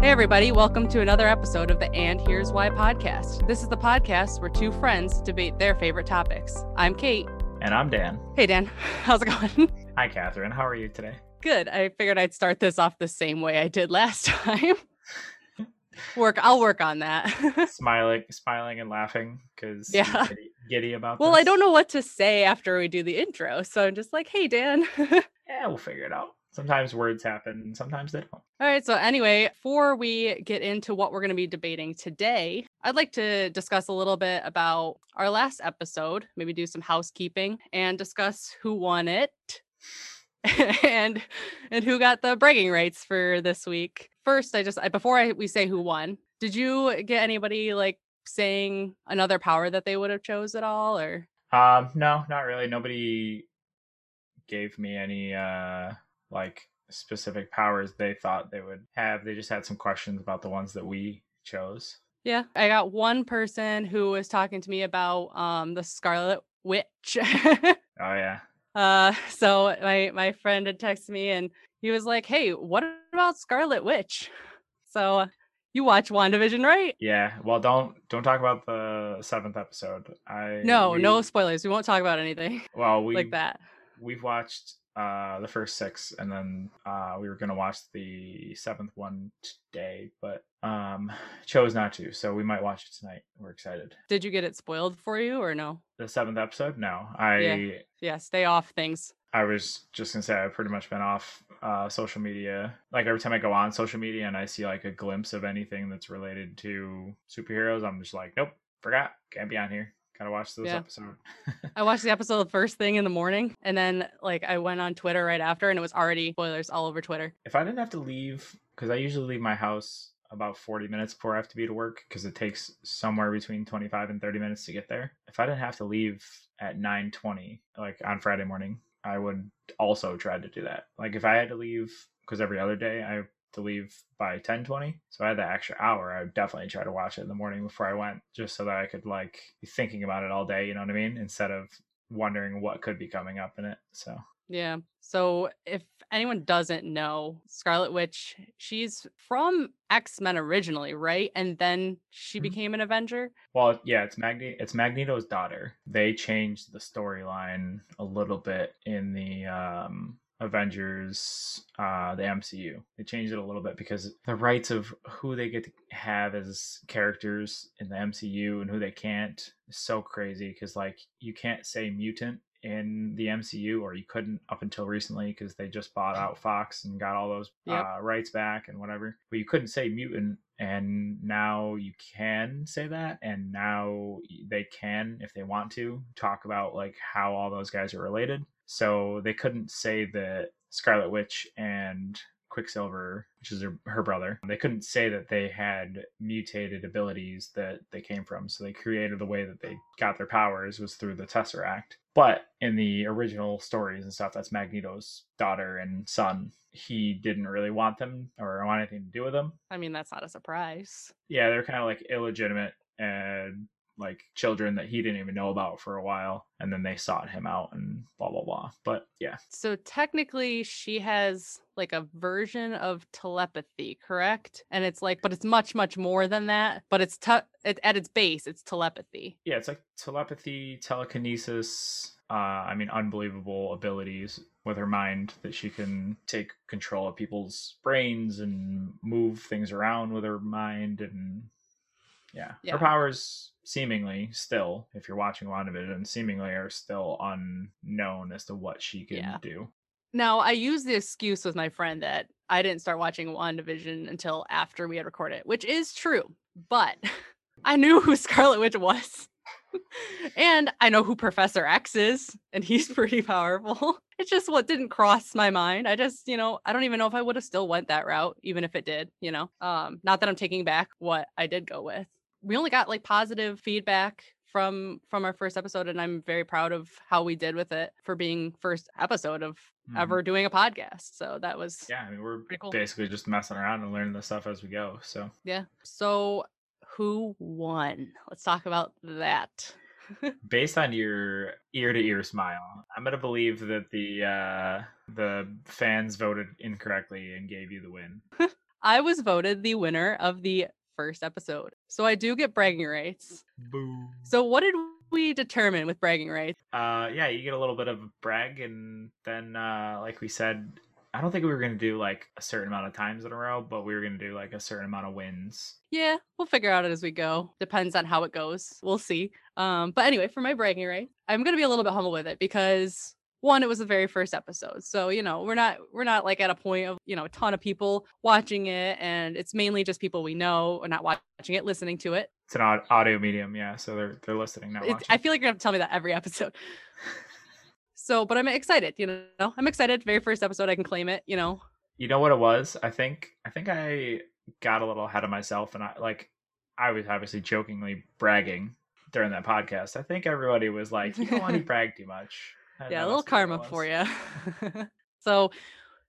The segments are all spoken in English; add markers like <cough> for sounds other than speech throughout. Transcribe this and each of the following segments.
Hey, everybody, welcome to another episode of the And Here's Why podcast. This is the podcast where two friends debate their favorite topics. I'm Kate. And I'm Dan. Hey, Dan. <laughs> How's it going? Hi, Catherine. How are you today? Good. I figured I'd start this off the same way I did last <laughs> time. work. I'll work on that. <laughs> smiling, smiling, and laughing because yeah, giddy, giddy, about. Well, this. I don't know what to say after we do the intro, so I'm just like, "Hey, Dan." yeah, we'll figure it out sometimes words happen and sometimes they don't. All right. So, anyway, before we get into what we're going to be debating today, I'd like to discuss a little bit about our last episode, maybe do some housekeeping and discuss who won it. <laughs> and and who got the bragging rights for this week. First, I just I, before I we say who won, did you get anybody like saying another power that they would have chose at all or um no not really nobody gave me any uh like specific powers they thought they would have. They just had some questions about the ones that we chose. Yeah, I got one person who was talking to me about um the Scarlet Witch. <laughs> oh yeah. Uh so my my friend had texted me and he was like, "Hey, what about Scarlet Witch?" So you watch WandaVision, right? Yeah. Well, don't don't talk about the seventh episode. I no we, no spoilers. We won't talk about anything. Well, we <laughs> like that. We've watched uh the first six and then uh we were gonna watch the seventh one today but um chose not to so we might watch it tonight. We're excited. Did you get it spoiled for you or no? The seventh episode? No. I yeah, yeah stay off things. I was just gonna say i've pretty much been off uh social media. Like every time i go on social media and i see like a glimpse of anything that's related to superheroes i'm just like nope forgot. Can't be on here Gotta watch those yeah. episodes. <laughs> I watched the episode first thing in the morning, and then like I went on Twitter right after, and it was already spoilers all over Twitter. If I didn't have to leave, because I usually leave my house about 40 minutes before I have to be to work, because it takes somewhere between 25 and 30 minutes to get there. If I didn't have to leave at 9:20, like on Friday morning, I would also try to do that. Like if I had to leave, because every other day I to leave by 10 20 so i had that extra hour. I would definitely try to watch it in the morning before i went just so that i could like be thinking about it all day you know what i mean? Instead of wondering what could be coming up in it so. Yeah. So if anyone doesn't know scarlet witch she's from x-men originally right? And then she mm-hmm. became an avenger? Well yeah it's magneto it's magneto's daughter. They changed the storyline a little bit in the um Avengers, uh, the MCU. They changed it a little bit because the rights of who they get to have as characters in the MCU and who they can't is so crazy. Because like you can't say mutant in the MCU, or you couldn't up until recently because they just bought out Fox and got all those yep. uh, rights back and whatever. But you couldn't say mutant, and now you can say that, and now they can, if they want to, talk about like how all those guys are related. So they couldn't say that Scarlet Witch and Quicksilver, which is her, her, brother, they couldn't say that they had mutated abilities that they came from. So they created the way that they got their powers was through the Tesseract. But in the original stories and stuff, that's Magneto's daughter and son. He didn't really want them or want anything to do with them. I mean, that's not a surprise. Yeah, they're kind of like illegitimate and like children that he didn't even know about for a while and then they sought him out and blah blah blah but yeah so technically she has like a version of telepathy correct and it's like but it's much much more than that but it's te- it, at its base it's telepathy yeah it's like telepathy telekinesis uh, I mean, unbelievable abilities with her mind that she can take control of people's brains and move things around with her mind and yeah. yeah. Her powers seemingly still, if you're watching WandaVision, seemingly are still unknown as to what she can yeah. do. Now, I use the excuse with my friend that I didn't start watching WandaVision until after we had recorded, which is true. But <laughs> I knew who <laughs> Scarlet Witch was. <laughs> and I know who Professor X is, and he's pretty powerful. It's just what didn't cross my mind. I just, you know, I don't even know if I would have still went that route, even if it did, you know. Um, not that I'm taking back what I did go with we only got like positive feedback from from our first episode and i'm very proud of how we did with it for being first episode of mm-hmm. ever doing a podcast so that was yeah i mean we're cool. basically just messing around and learning the stuff as we go so yeah so who won let's talk about that <laughs> based on your ear to ear smile i'm gonna believe that the uh the fans voted incorrectly and gave you the win <laughs> I was voted the winner of the first episode. So I do get bragging rights. Boo. So what did we determine with bragging rights? Uh, yeah, you get a little bit of brag, and then, uh, like we said, I don't think we were gonna do like a certain amount of times in a row, but we were gonna do like a certain amount of wins. Yeah, we'll figure out it as we go. Depends on how it goes. We'll see. Um, but anyway, for my bragging right, I'm gonna be a little bit humble with it because one, it was the very first episode. So, you know, we're not we're not like at a point of, you know, a ton of people watching it and it's mainly just people we know or not watching it, listening to it. It's an audio medium, yeah. So they're they're listening, now I feel like you're gonna have to tell me that every <laughs> episode. <laughs> So, but I'm excited, you know. I'm excited. Very first episode, I can claim it, you know. you know what it was? I think I think I got a little ahead of myself, and I like I was obviously jokingly bragging during that podcast. I think everybody was like, "You don't want to brag too much." Yeah, a little must be what it karma for you. <laughs> so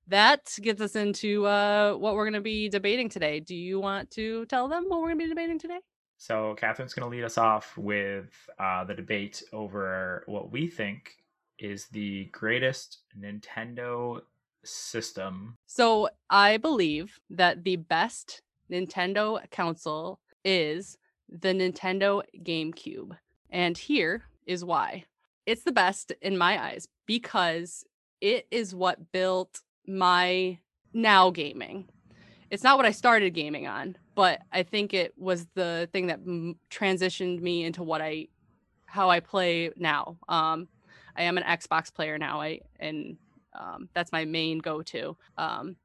that gets us into uh, what we're going to be debating today. Do you want to tell them what we're going to be debating today? So Catherine's going to lead us off with uh, the debate over what we think is the greatest Nintendo system. So I believe that the best Nintendo console is the Nintendo GameCube. And here is why. It's the best in my eyes because it is what built my now gaming. It's not what I started gaming on, but I think it was the thing that m- transitioned me into what I how I play now. Um I am an Xbox player now. I and um, that's my main go-to. Um,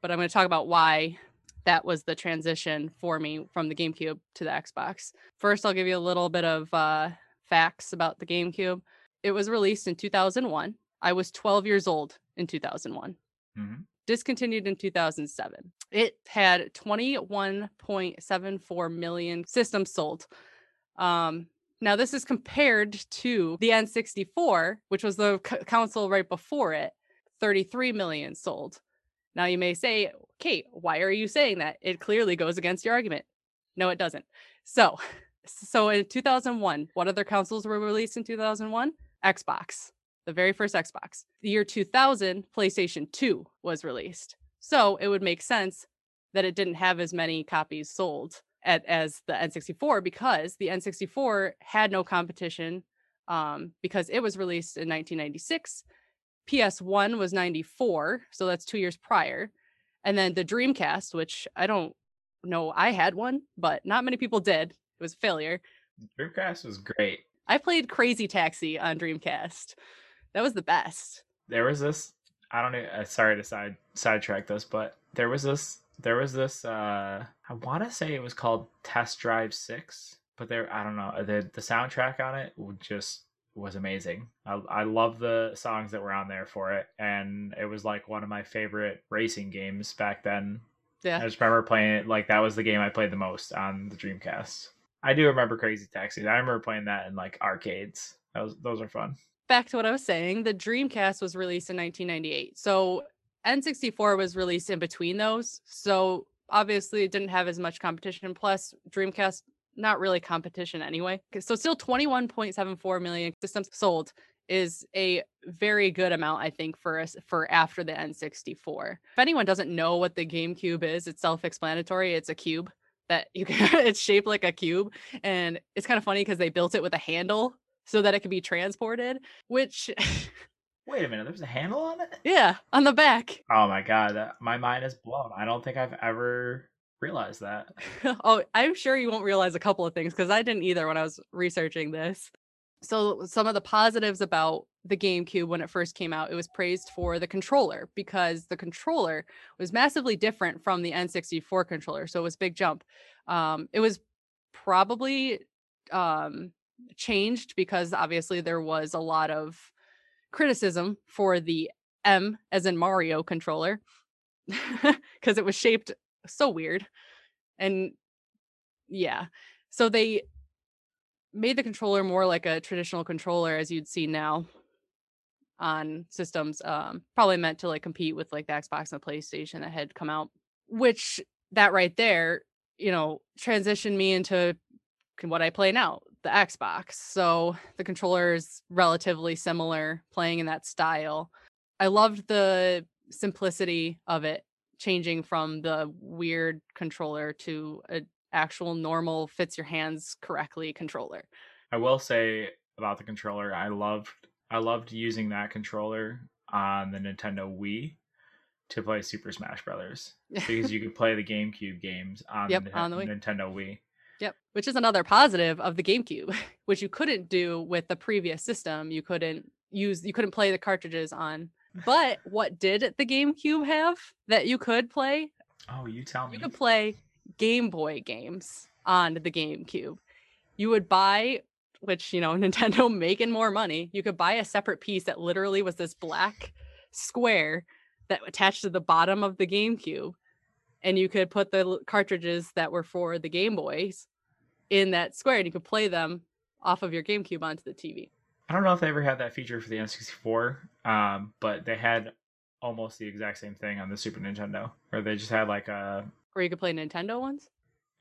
but I'm going to talk about why that was the transition for me from the GameCube to the Xbox. First, I'll give you a little bit of uh, facts about the GameCube. It was released in 2001. I was 12 years old in 2001. hmm Discontinued in 2007. It had 21.74 million systems sold. Um, now, this is compared to the N64, which was the c- console right before it, 33 million sold. Now, you may say, Kate, why are you saying that? It clearly goes against your argument. No, it doesn't. So, <laughs> so in 2001, what other consoles were released in 2001? Xbox, the very first Xbox. The year 2000, PlayStation 2 was released. So it would make sense that it didn't have as many copies sold at, as the N64 because the N64 had no competition um, because it was released in 1996. PS1 was 94, so that's two years prior. And then the Dreamcast, which I don't know, I had one, but not many people did. It was a failure. Dreamcast was great. I played Crazy Taxi on Dreamcast. That was the best. There was this. I don't know. Uh, sorry to side sidetrack this, but there was this. There was this. uh I want to say it was called Test Drive Six, but there. I don't know. The the soundtrack on it just was amazing. I I love the songs that were on there for it, and it was like one of my favorite racing games back then. I Yeah. just remember playing it like that was the game I played the most on the Dreamcast. I do remember Crazy Taxi. I remember playing that in like arcades. Was those are fun. Back to what I was saying, the Dreamcast was released in 1998. So N64 was released in between those. So obviously it didn't have as much competition. Plus, Dreamcast, not really competition anyway. So still 21.74 million systems sold is a very good amount, I think, for us for after the N64. If anyone doesn't know what the GameCube is, it's self-explanatory. It's a cube that you can <laughs> it's shaped like a cube. And it's kind of funny because they built it with a handle so that it could be transported, which <laughs> Wait a minute, there's a handle on it? yeah, on the back. Oh my god, that, my mind is blown. I don't think I've ever realized that. <laughs> oh, I'm sure you won't realize a couple of things because I didn't either when I was researching this. So, some of the positives about the GameCube when it first came out, it was praised for the controller because the controller was massively different from the N64 controller. So, it was big jump. Um, it was probably um, changed because obviously there was a lot of criticism for the M as in Mario controller <laughs> because it was shaped so weird. And yeah, so they made the controller more like a traditional controller as you'd see now on systems um probably meant to like compete with like the Xbox and the PlayStation that had come out which that right there you know transitioned me into what I play now the Xbox so the controller is relatively similar playing in that style I loved the simplicity of it changing from the weird controller to a actual normal fits your hands correctly controller. I will say about the controller, I loved I loved using that controller on the Nintendo Wii to play Super Smash Brothers <laughs> because you could play the GameCube games on, Yep, the, on the Wii. Nintendo Wii. Yep, which is another positive of the GameCube, <laughs> which you couldn't do with the previous system. You couldn't use you couldn't play the cartridges on. But <laughs> what did the GameCube have that you could play? Oh, you tell me. You could play Game Boy games on the GameCube. You would buy which, you know, <laughs> Nintendo making more money. You could buy a separate piece that literally was this black square that attached to the bottom of the GameCube and you could put the cartridges that were for the Game Boys in that square and you could play them off of your GameCube onto the TV. I don't know if they ever had that feature for the N64, um, but they had almost the exact same thing on the Super Nintendo, where they just had like a Where you could play Nintendo ones.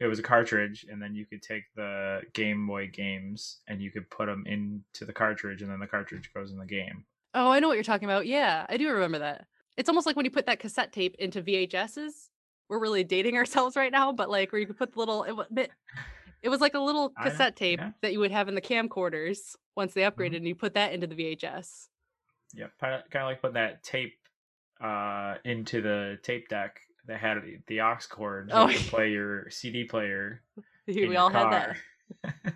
It was a cartridge, and then you could take the Game Boy games and you could put them into the cartridge, and then the cartridge goes in the game. Oh, I know what you're talking about. Yeah, I do remember that. It's almost like when you put that cassette tape into VHSs. We're really dating <laughs> ourselves right now, but like where you could put the little it, bit- it was like a little cassette tape yeah. that you would have in the camcorders once they upgraded Mhm. and you put that into the VHS. Yeah, kind of like putting that tape uh, into the tape deck that had the aux cord so Oh, you could play your CD player. we all had that. <laughs>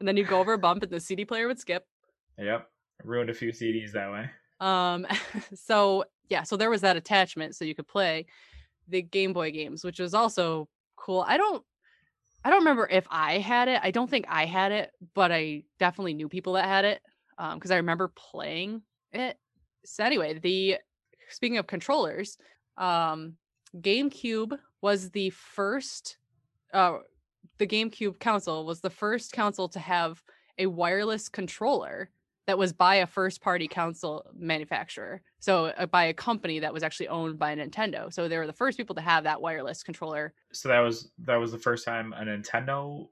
And then you go over a bump and the CD player would skip. yep, ruined a few CDs that way. Um, <laughs> so yeah, so there was that attachment, so you could play the Game Boy games, which was also cool. I don't, I don't remember if I had it. I don't think I had it, but I definitely knew people that had it, um, because I remember playing it. So anyway, the speaking of controllers, um, GameCube was the first, uh, the GameCube console was the first console to have a wireless controller that was by a first party console manufacturer. So uh, by a company that was actually owned by Nintendo. So they were the first people to have that wireless controller. So that was that was the first time a Nintendo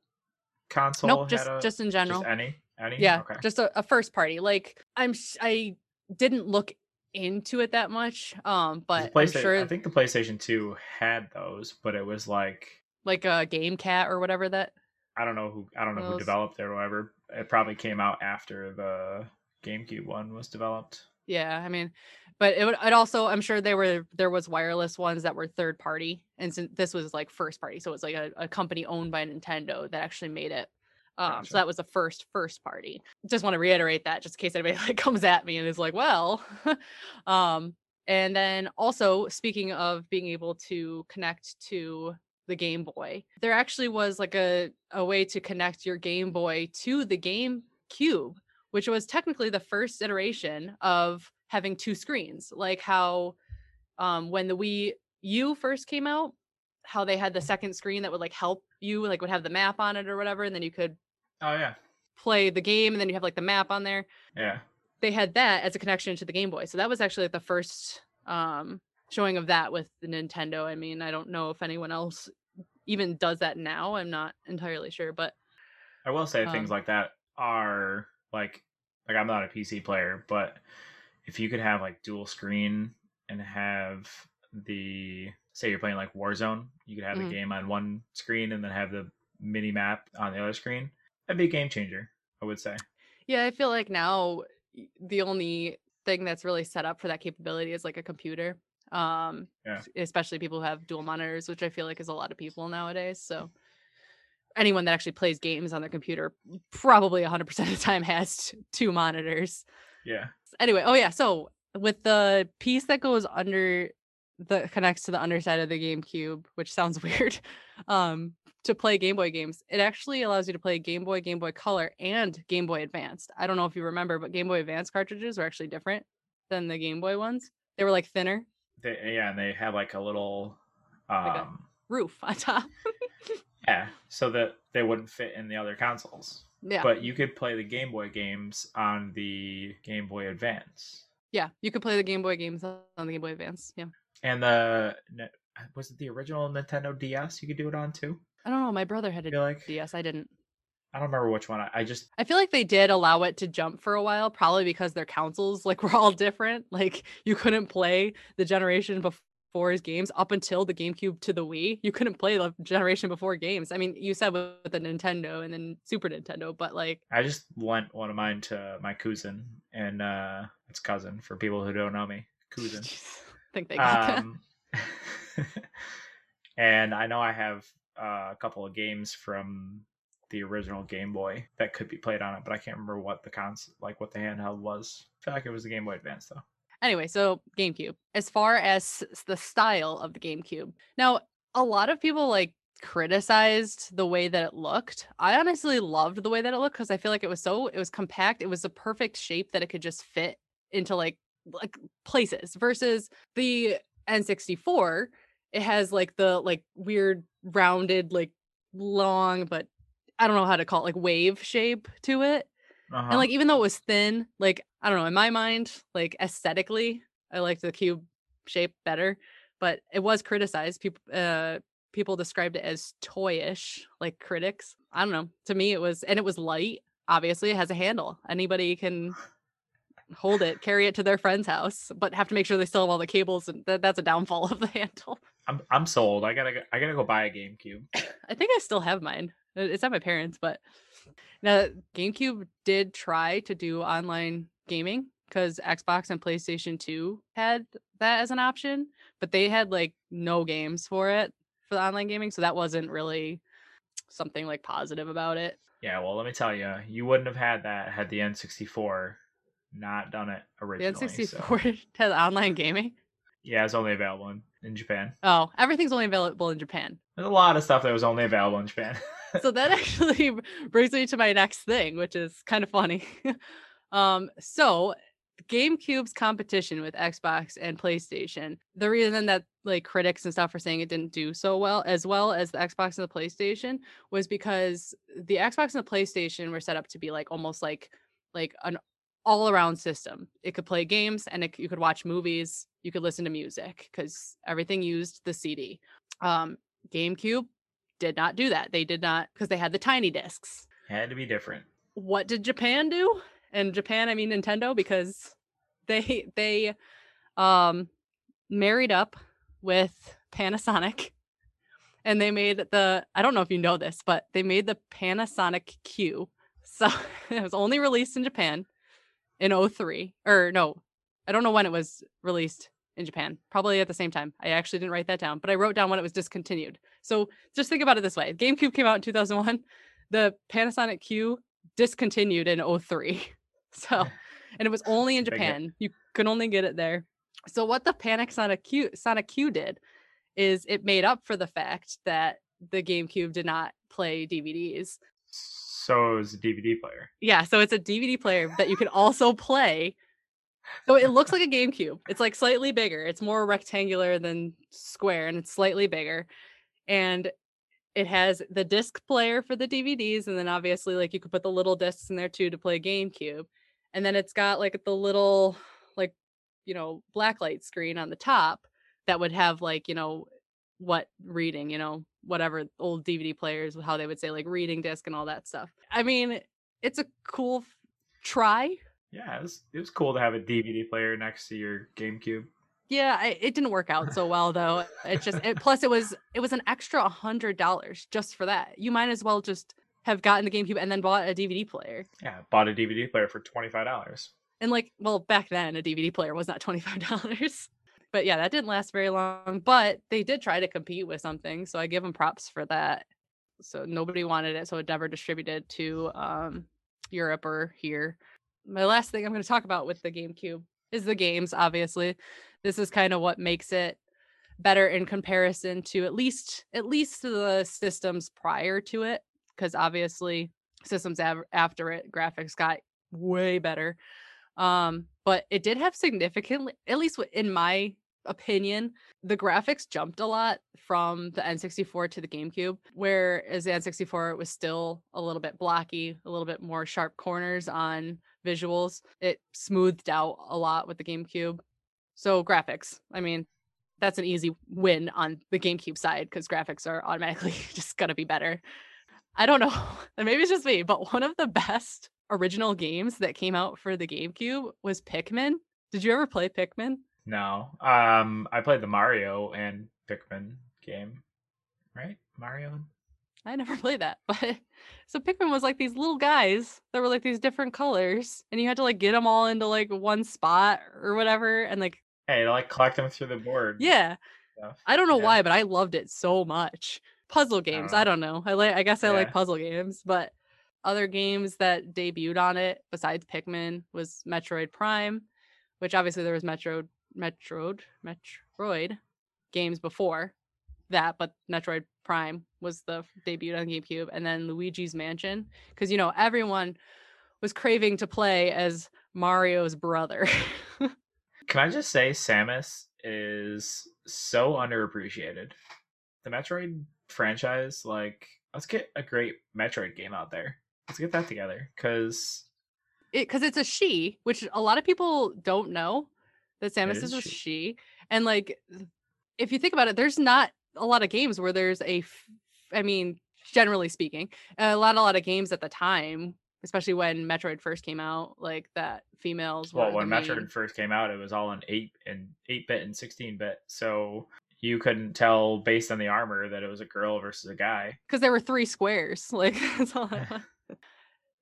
console. nope, had just a- just in general. Just any, any. yeah, Okay. just a, a first party. Like I'm I didn't look into it that much. Um, but I'm sure I think the PlayStation Two had those, but it was like like a Game Cat or whatever that I don't know who I don't know who developed it or whatever. It probably came out after the GameCube one was developed. Yeah, I mean, but it would. It also, I'm sure there were there was wireless ones that were third party, and since this was like first party, so it's like a, a company owned by Nintendo that actually made it. Um, Gotcha. so that was the first first party. Just want to reiterate that, just in case anybody <laughs> like comes at me and is like, well, <laughs> um, and then also speaking of being able to connect to the Game Boy, there actually was like a a way to connect your Game Boy to the Game Cube which was technically the first iteration of having two screens, like how um, when the Wii U first came out, how they had the second screen that would like help you, like would have the map on it or whatever, and then you could Oh yeah, play the game, and then you have like the map on there. yeah. They had that as a connection to the Game Boy, so that was actually like the first um, showing of that with the Nintendo. I mean, I don't know if anyone else even does that now. I'm not entirely sure, but I will say things Um, like that are like like I'm not a PC player, but if you could have like dual screen and have the say you're playing like Warzone, you could have Mhm. the game on one screen and then have the mini map on the other screen. That'd be a game changer, I would say. Yeah, I feel like now the only thing that's really set up for that capability is like a computer. Um Yeah. especially people who have dual monitors, which I feel like is a lot of people nowadays. So anyone that actually plays games on their computer probably 100% of the time has two monitors. Yeah. Anyway, oh yeah, so with the piece that goes under the connects to the underside of the GameCube, which sounds <laughs> weird, um, to play Game Boy games, it actually allows you to play Game Boy, Game Boy Color, and Game Boy Advanced. I don't know if you remember, but Game Boy Advance cartridges were actually different than the Game Boy ones. They were like thinner They, yeah, and they have like a little Like a- um roof on top. <laughs> yeah, so that they wouldn't fit in the other consoles. yeah. But you could play the Game Boy games on the Game Boy Advance. yeah. You could play the Game Boy games on the Game Boy Advance. Yeah. And the was it the original Nintendo DS you could do it on too? I don't know. My brother had a like DS. I didn't. I don't remember which one. I, I just I feel like they did allow it to jump for a while, probably because their consoles like <laughs> were all different. Like you couldn't play the generation before N64's games up until the GameCube to the Wii. You couldn't play the generation before games. I mean, you said with, with the Nintendo and then Super Nintendo, but like I just lent one of mine to my cousin and uh it's cousin for people who don't know me. Cousin. I <laughs> think they got Um, <laughs> and I know I have uh, a couple of games from the original Game Boy that could be played on it, but I can't remember what the cons like what the handheld was. I feel like it was the Game Boy Advance though. Anyway, so GameCube. As far as the style of the GameCube. Now, a lot of people like criticized the way that it looked. I honestly loved the way that it looked because I feel like it was so it was compact. It was a perfect shape that it could just fit into like like places versus the N64. It has like the like weird rounded like long but I don't know how to call it like wave shape to it. Uh-huh. And like even though it was thin, like I don't know, in my mind, like aesthetically, I liked the cube shape better, but it was criticized. People uh people described it as toyish, like critics. I don't know. To me it was and it was light. Obviously, it has a handle. Anybody can hold it, carry it to their friend's house, but have to make sure they still have all the cables and that, that's a downfall of the <laughs> handle. I'm I'm sold. I gotta go, I gotta go buy a GameCube. <laughs> I think I still have mine. It's at my parents, but now GameCube did try to do online gaming because Xbox and PlayStation 2 had that as an option, but they had like no games for it for the online gaming, so that wasn't really something like positive about it. Yeah, well, let me tell you, you wouldn't have had that had the N64 not done it originally. so- N64 <laughs> had online gaming. Yeah, it's only available in, in Japan. Oh, everything's only available in Japan. There's a lot of stuff that was only available in Japan. <laughs> so that actually <laughs> brings me to my next thing, which is kind of funny. <laughs> um, so GameCube's competition with Xbox and PlayStation, the reason that like critics and stuff are saying it didn't do so well, as well as the Xbox and the PlayStation, was because the Xbox and the PlayStation were set up to be like almost like like an all around system. It could play games and it, you could watch movies, you could listen to music because everything used the CD. Um, GameCube did not do that. They did not because they had the tiny discs. had to be different. What did Japan do? And Japan, I mean Nintendo, because they they um married up with Panasonic <laughs> and they made the I don't know if you know this, but they made the Panasonic Q. So <laughs> it was only released in Japan in 03 or no, I don't know when it was released in Japan. Probably at the same time. I actually didn't write that down, but I wrote down when it was discontinued. So just think about it this way. GameCube came out in 2001. The Panasonic Q discontinued in 03. <laughs> So, and it was only in Japan. You could only get it there. So what the Panasonic Q Sonic Q did is it made up for the fact that the GameCube did not play DVDs. So it was a DVD player. Yeah, so it's a DVD player that you can also play. So it looks like a GameCube. It's like slightly bigger. It's more rectangular than square and it's slightly bigger. And it has the disc player for the DVDs and then obviously like you could put the little discs in there too to play GameCube. And then it's got like the little like you know blacklight screen on the top that would have like, you know, what reading, you know, whatever old DVD players how they would say like reading disc and all that stuff. I mean, it's a cool f- try. Yeah, it was, it was cool to have a DVD player next to your GameCube. Yeah, I, it didn't work out so well though. It just it, plus it was it was an extra a hundred dollars just for that. You might as well just have gotten the GameCube and then bought a DVD player. Yeah, bought a DVD player for twenty five dollars. And like, well, back then a DVD player was not twenty five dollars. But yeah, that didn't last very long. But they did try to compete with something, so I give them props for that. So nobody wanted it, so it never distributed to um, Europe or here. My last thing I'm going to talk about with the GameCube is the games. Obviously, this is kind of what makes it better in comparison to at least at least the systems prior to it, because obviously systems av- after it graphics got way better um but it did have significantly at least in my opinion the graphics jumped a lot from the n64 to the gamecube whereas the n64 it was still a little bit blocky a little bit more sharp corners on visuals it smoothed out a lot with the gamecube so graphics i mean that's an easy win on the gamecube side because graphics are automatically <laughs> just gonna be better i don't know <laughs> maybe it's just me but one of the best original games that came out for the GameCube was Pikmin. Did you ever play Pikmin? No. Um, I played the Mario and Pikmin game, right? Mario. and- I never <laughs> played that, but <laughs> so Pikmin was like these little guys that were like these different colors, and you had to like get them all into like one spot or whatever, and like Hey, like collect them through the board. yeah, stuff. I don't know Yeah. why, but I loved it so much. Puzzle games, know. I don't know. I like I guess I like puzzle games, but other games that debuted on it besides Pikmin was Metroid Prime, which obviously there was Metroid Metroid Metroid games before that, but Metroid Prime was the debut on GameCube, and then Luigi's Mansion, because you know everyone was craving to play as Mario's brother. <laughs> Can I just say Samus is so underappreciated. The Metroid franchise, like, let's get a great Metroid game out there. Let's get that together. Cause it because it's a she, which a lot of people don't know that Samus is is a she. she. And like, if you think about it, there's not a lot of games where there's a, f- I mean, generally speaking, a lot, a lot of games at the time, especially when Metroid first came out, like that females well, when the Metroid main- first came out, it was all in eight and eight bit and sixteen bit. So you couldn't tell based on the armor that it was a girl versus a guy. because there were three squares. <laughs> Like that's all. I. <laughs>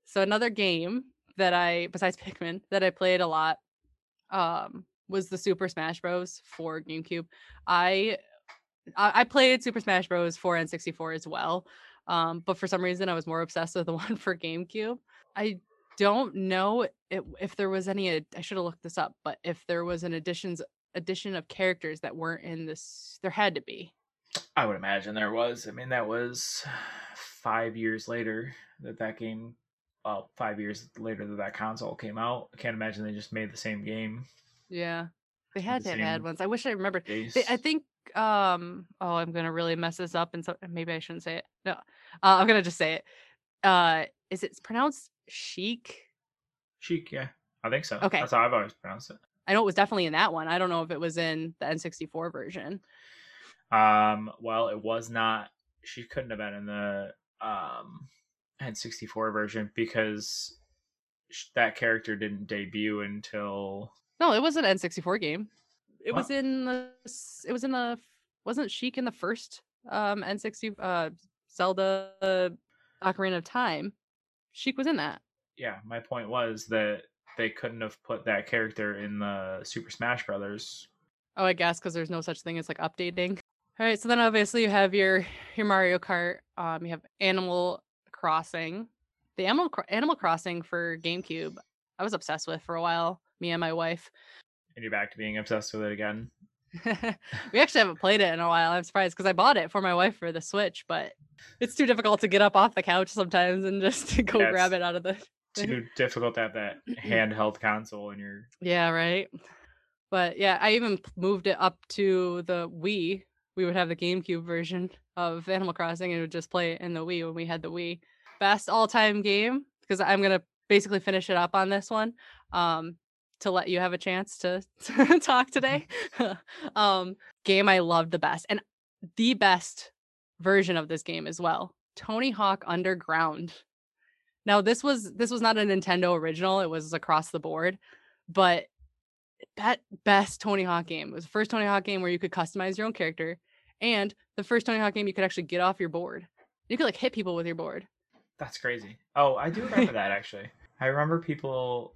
So another game that I, besides Pikmin, that I played a lot, um, was the Super Smash Bros. for GameCube. I I played Super Smash Bros. for N64 as well, um, but for some reason I was more obsessed with the <laughs> one for GameCube. I don't know if, if there was any. I should have looked this up, but if there was an additions addition of characters that weren't in this, there had to be. I would imagine there was. I mean, that was five years later that that game. Well, five years later that that console came out. I can't imagine they just made the same game. Yeah, they had the to have had ones. I wish I remembered. They, I think. Um. Oh, I'm gonna really mess this up, and so maybe I shouldn't say it. No, uh, I'm gonna just say it. Uh, is it pronounced Sheik? Sheik, yeah, I think so. Okay. that's how I've always pronounced it. I know it was definitely in that one. I don't know if it was in the N64 version. Um, well, it was not. She couldn't have been in the um N64 version because that character didn't debut until No, it was an N64 game. It was in the. It was in the. Wasn't Sheik in the first um N60 uh Zelda uh, Ocarina of Time? Sheik was in that. yeah. My point was that they couldn't have put that character in the Super Smash Brothers. Oh, I guess because there's no such thing as like updating. All right, so then obviously you have your your Mario Kart. Um, you have Animal Crossing, the Animal Animal Crossing for GameCube. I was obsessed with for a while. Me and my wife. And you're back to being obsessed with it again. <laughs> we actually haven't played it in a while. I'm surprised because I bought it for my wife for the Switch, but it's too difficult to get up off the couch sometimes and just to <laughs> go Yeah, grab it out of the. thing. Too difficult to have that <clears throat> handheld console in your. Yeah, right. But yeah, I even moved it up to the Wii. We would have the GameCube version of Animal Crossing and would just play it in the Wii when we had the Wii. Best all-time game because I'm gonna basically finish it up on this one. Um, to let you have a chance to, to <laughs> talk today. <laughs> um, game I loved the best and the best version of this game as well. Tony Hawk Underground. Now this was this was not a Nintendo original. It was across the board, but that best Tony Hawk game it was the first Tony Hawk game where you could customize your own character, and the first Tony Hawk game you could actually get off your board. You could like hit people with your board. That's crazy. Oh, I do remember that actually. I remember people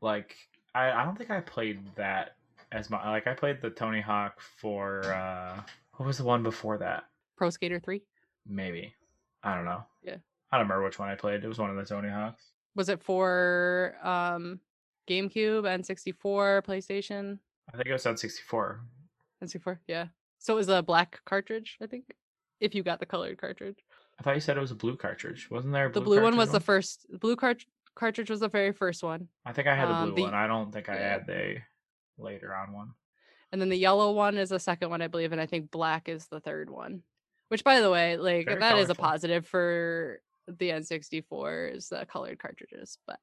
like I, I don't think I played that as much. Like I played the Tony Hawk for uh what was the one before that? Pro Skater Three Maybe. I don't know. Yeah. I don't remember which one I played. It was one of the Tony Hawks. was it for um GameCube, N64, PlayStation, I think it was on 64. N64? Yeah. So it was a black cartridge, I think. If you got the colored cartridge. I thought you said it was a blue cartridge. Wasn't there a The blue blue one was cartridge the first blue cart- cartridge was the very first one. I think I had the um, blue the- one. I don't think I yeah. had the later on one. And then the yellow one is the second one, I believe, and I think black is the third one. Which, by the way, like Very that is a positive for the N64 is the colored cartridges. But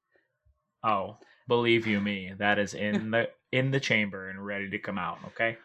Oh, believe you me, that is <laughs> in the in the chamber and ready to come out, okay?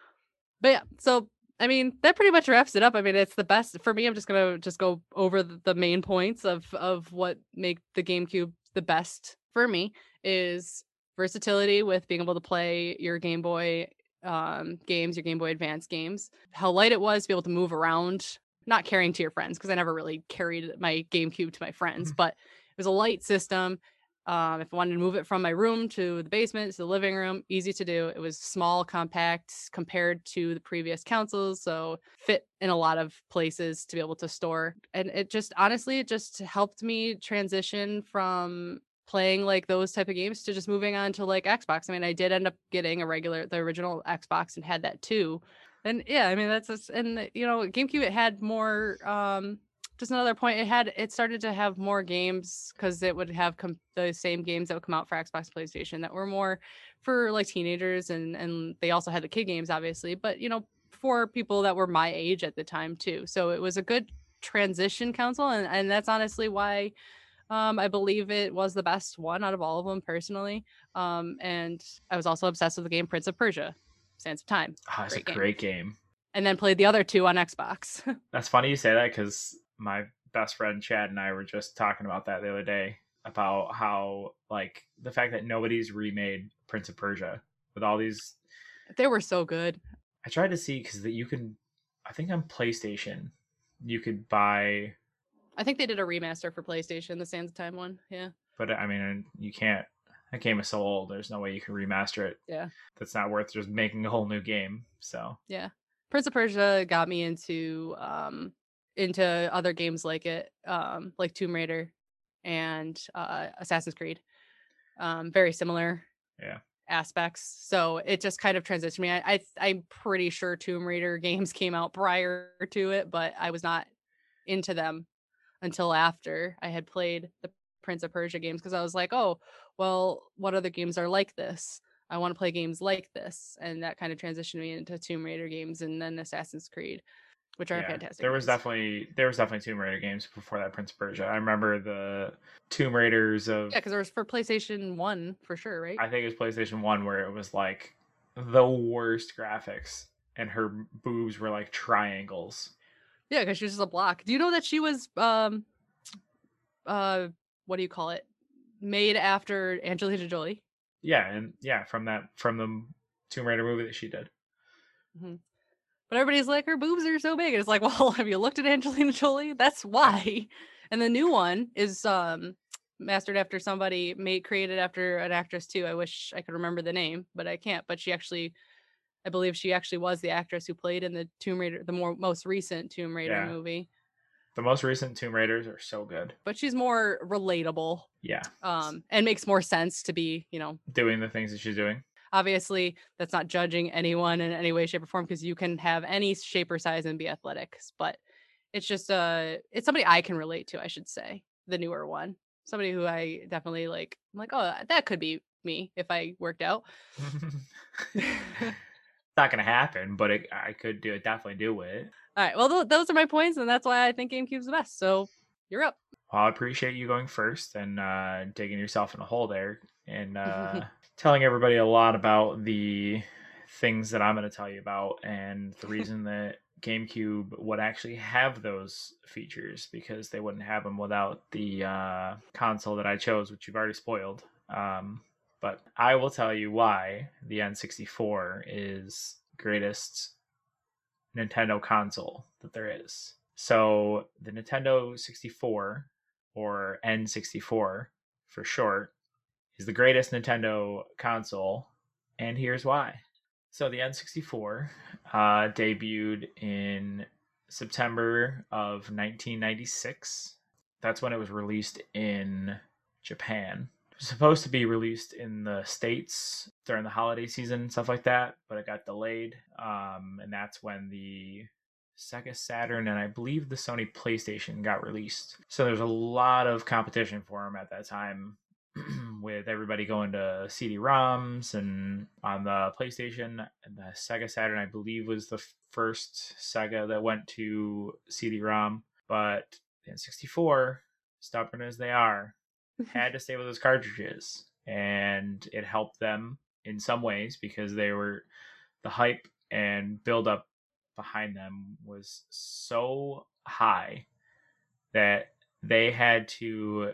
but yeah, so I mean that pretty much wraps it up. I mean, it's the best for me. I'm just gonna just go over the, the main points of of what make the GameCube the best for me is versatility with being able to play your Game Boy um, games, your Game Boy Advance games, how light it was to be able to move around, not carrying to your friends because I never really carried my GameCube to my friends, Mhm. but it was a light system. Um, if I wanted to move it from my room to the basement to the living room, easy to do. It was small, compact compared to the previous consoles, so fit in a lot of places to be able to store. And it just honestly, it just helped me transition from playing like those type of games to just moving on to like Xbox. I mean, I did end up getting a regular, the original Xbox, and had that too. And yeah, I mean that's just, and you know, GameCube it had more um just another point it had it started to have more games because it would have com- the same games that would come out for xbox playstation that were more for like teenagers and and they also had the kid games obviously but you know for people that were my age at the time too so it was a good transition console and, and that's honestly why um, I believe it was the best one out of all of them personally. Um, and I was also obsessed with the game Prince of Persia, Sands of Time, Ah, it's Great a game. great game. and then played the other two on Xbox. <laughs> That's funny you say that because my best friend Chad and I were just talking about that the other day about how like the fact that nobody's remade Prince of Persia with all these. they were so good. I tried to see because that you can, I think on PlayStation, you could buy, I think they did a remaster for PlayStation, the Sands of Time one. Yeah. but I mean you can't. That game is so old. There's no way you can remaster it. Yeah. That's not worth just making a whole new game. So Yeah. Prince of Persia got me into um into other games like it, um, like Tomb Raider and uh Assassin's Creed. Um, very similar Yeah. aspects. So it just kind of transitioned me. I, I I'm pretty sure Tomb Raider <laughs> games came out prior to it, but I was not into them until after I had played the Prince of Persia games because I was like, oh, well, what other games are like this? I want to play games like this, and that kind of transitioned me into Tomb Raider games and then Assassin's Creed, which are yeah, fantastic. there was definitely there was definitely Tomb Raider games before that Prince of Persia. I remember the Tomb Raiders of yeah, because there was for PlayStation One for sure, right? I think it was PlayStation One where it was like the worst graphics, and her boobs were like triangles. Yeah, because she was just a block. Do you know that she was um uh what do you call it? Made after Angelina Jolie. Yeah, and yeah, from that from the Tomb Raider movie that she did. But everybody's like, her boobs are so big. And it's like, <laughs> well, have you looked at Angelina Jolie? That's why. And the new one is um mastered after somebody made created after an actress too. I wish I could remember the name, but I can't. But she actually I believe she actually was the actress who played in the Tomb Raider, the more most recent Tomb Raider Yeah. movie. The most recent Tomb Raiders are so good. But she's more relatable Yeah, um and makes more sense to be, you know, doing the things that she's doing. Obviously that's not judging anyone in any way shape or form because you can have any shape or size and be athletic but it's just uh it's somebody i can relate to i should say the newer one somebody who i definitely like i'm like oh that could be me if i worked out <laughs> it's not gonna happen, but it, I could do it. Definitely do it. all right well th- those are my points and that's why i think gamecube's the best so you're up Well, I appreciate you going first and uh, digging yourself in a hole there and <laughs> uh, telling everybody a lot about the things that I'm going to tell you about and the <laughs> reason that GameCube would actually have those features because they wouldn't have them without the uh, console that I chose, which you've already spoiled. Um, but I will tell you why the N64 is greatest Nintendo console that there is. So the Nintendo 64 or N64 for short is the greatest Nintendo console, and here's why. So the N64 uh, debuted in September of 1996. That's when it was released in Japan. It was supposed to be released in the States during the holiday season and stuff like that, but it got delayed. Um, and that's when the Sega Saturn and I believe the Sony PlayStation got released. So there's a lot of competition for them at that time <clears throat> with everybody going to CD-ROMs and on the PlayStation the Sega Saturn I believe was the first Sega that went to CD-ROM, but the N64 stubborn as they are <laughs> had to stay with those cartridges and it helped them in some ways because they were the hype and build up behind them was so high that they had to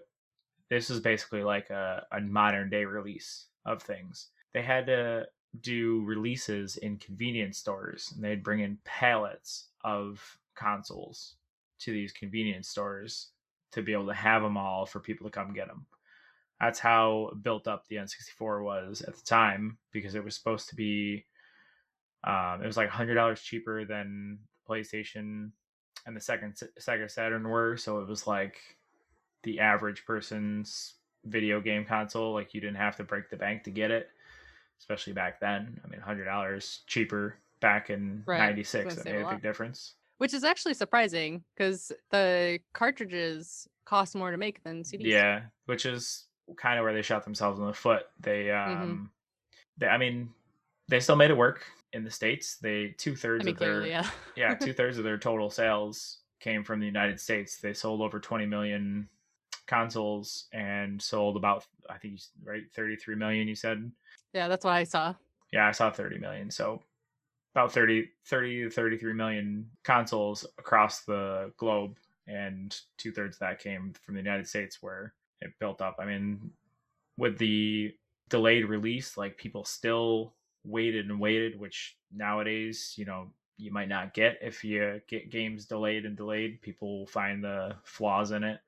this was basically like a, a modern day release of things they had to do releases in convenience stores and they'd bring in pallets of consoles to these convenience stores to be able to have them all for people to come get them. That's how built up the N64 was at the time because it was supposed to be um, it was like $100 cheaper than PlayStation and the second Sega Saturn were, so it was like the average person's video game console like you didn't have to break the bank to get it especially back then. I mean, hundred dollars cheaper back in '96. Gonna That say a made a big difference. Which is actually surprising because the cartridges cost more to make than CDs. Yeah, which is kind of where they shot themselves in the foot. They, Mm-hmm. um, they, I mean, they still made it work in the states. They two I thirds mean, of their clearly, yeah. yeah <laughs> two thirds of their total sales came from the United States. They sold over 20 million consoles and sold about I think right 33 million. You said Yeah, that's what I saw. yeah i saw 30 million so about 30 30 to 33 million consoles across the globe and two-thirds of that came from the united states where it built up i mean with the delayed release like people still waited and waited which nowadays you know you might not get if you get games delayed and delayed people find the flaws in it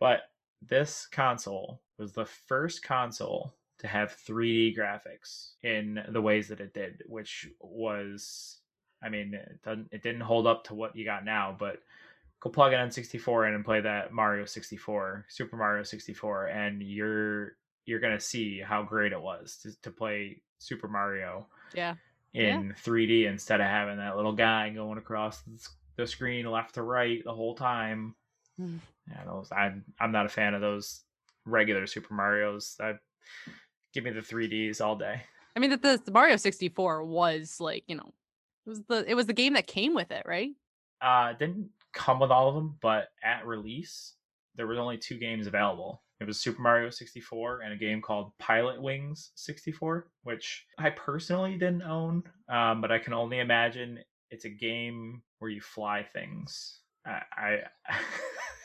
but this console was the first console to have 3D graphics in the ways that it did, which was, I mean, it doesn't, it didn't hold up to what you got now, but go plug an N64 in and play that Mario 64, Super Mario 64, and you're you're gonna see how great it was to, to play Super Mario Yeah. in 3D instead of having that little guy going across the screen left to right the whole time. Mm. Yeah, those I'm I'm not a fan of those regular Super Mario's. I give me the 3Ds all day. I mean, that the, the Mario 64 was like, you know, it was the it was the game that came with it, right? Uh, it didn't come with all of them, but at release there was only two games available. It was Super Mario 64 and a game called Pilotwings 64, which I personally didn't own, um, but I can only imagine it's a game where you fly things. I, I <laughs>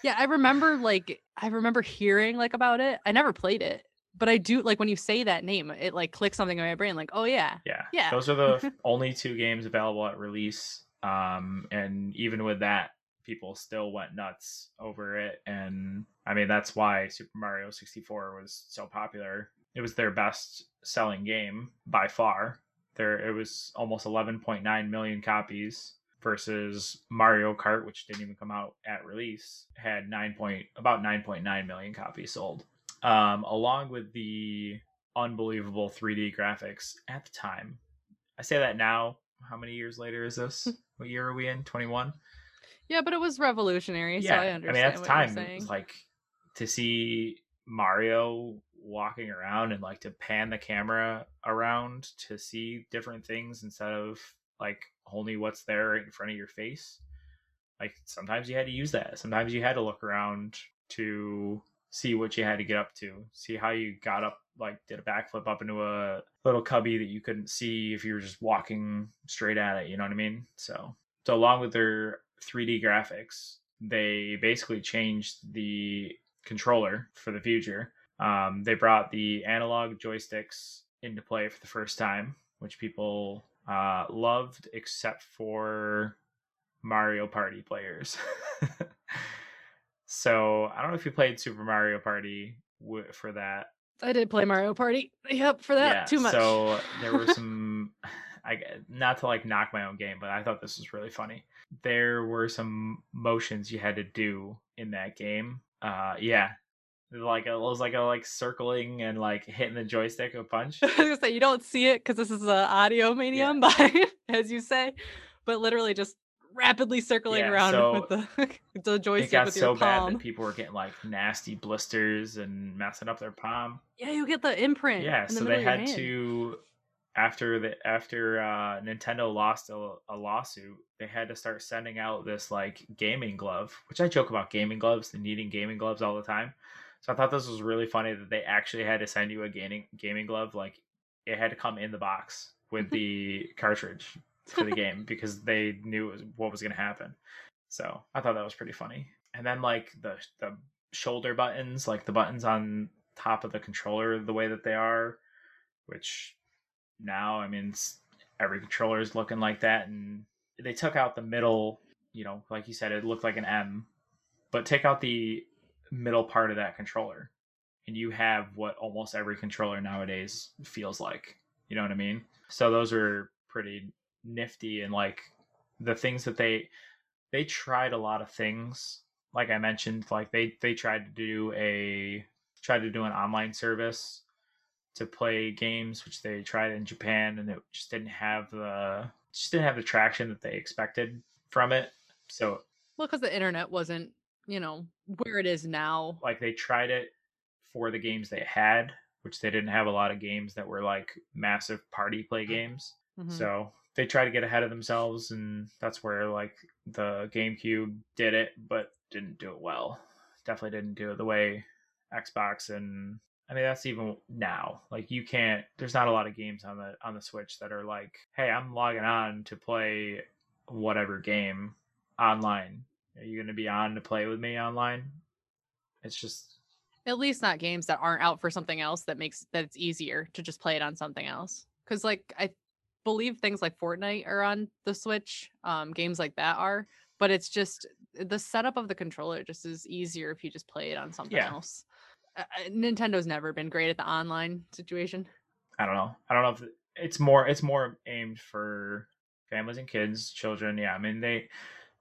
Yeah, I remember like I remember hearing like about it. I never played it, but I do like when you say that name, it like clicks something in my brain. Like, oh yeah, Yeah. Yeah. Those are the <laughs> only two games available at release. Um, and even with that, people still went nuts over it. And I mean, that's why Super Mario 64 was so popular. It was their best selling game by far. There, it was almost 11.9 million copies versus Mario Kart, which didn't even come out at release, had nine point about 9.9 million copies sold. Um, along with the unbelievable 3D graphics at the time. I say that now. How many years later is this? <laughs> what year are we in? 21? yeah, but it was revolutionary. so I understand. mean, at the what time, it saying. was like to see Mario walking around and like to pan the camera around to see different things instead of like only what's there in front of your face. Like sometimes you had to use that. Sometimes you had to look around to see what you had to get up to, see how you got up, like did a backflip up into a little cubby that you couldn't see if you were just walking straight at it. You know what I mean? So, so along with their 3D graphics, they basically changed the controller for the future. Um, they brought the analog joysticks into play for the first time, which people uh, loved, except for Mario Party players. <laughs> so I don't know if you played Super Mario Party w- for that. I did play Mario Party. Yep, for that too much. So there were some, <laughs> I not to like knock my own game, but I thought this was really funny. There were some motions you had to do in that game. Uh, yeah, like it was like a like circling and like hitting the joystick a punch. <laughs> I was gonna say you don't see it because this is an audio medium, <laughs> but as you say, but literally just rapidly circling Yeah, around so with the <laughs> the It got with so your bad that people were getting like nasty blisters and messing up their palm. Yeah, you get the imprint. Yeah, the so they had to after the after uh, Nintendo lost a, a lawsuit, they had to start sending out this like gaming glove, which I joke about gaming gloves and needing gaming gloves all the time. So I thought this was really funny that they actually had to send you a gaming gaming glove, like it had to come in the box with mm-hmm. the cartridge for the game <laughs> because they knew what was going to happen. So I thought that was pretty funny. And then like the the shoulder buttons, like the buttons on top of the controller, the way that they are, which now. I mean, every controller is looking like that, and they took out the middle. You know, like you said, it looked like an M, but take out the middle part of that controller, and you have what almost every controller nowadays feels like. You know what I mean? So those are pretty nifty and like the things that they they tried a lot of things like i mentioned like they they tried to do a tried to do an online service to play games which they tried in japan and it just didn't have the just didn't have the traction that they expected from it so well because the internet wasn't you know where it is now like they tried it for the games they had which they didn't have a lot of games that were like massive party play games mm-hmm. so they try to get ahead of themselves and that's where like the GameCube did it but didn't do it well. Definitely didn't do it the way Xbox and I mean that's even now. Like you can't there's not a lot of games on the on the Switch that are like, "Hey, I'm logging on to play whatever game online. Are you going to be on to play with me online?" It's just at least not games that aren't out for something else that makes that it's easier to just play it on something else. Cuz like I believe things like Fortnite are on the Switch. Um, games like that are, but it's just the setup of the controller just is easier if you just play it on something yeah. else. Uh, Nintendo's never been great at the online situation. I don't know. I don't know if it's more. It's more aimed for families and kids, children. Yeah, I mean they.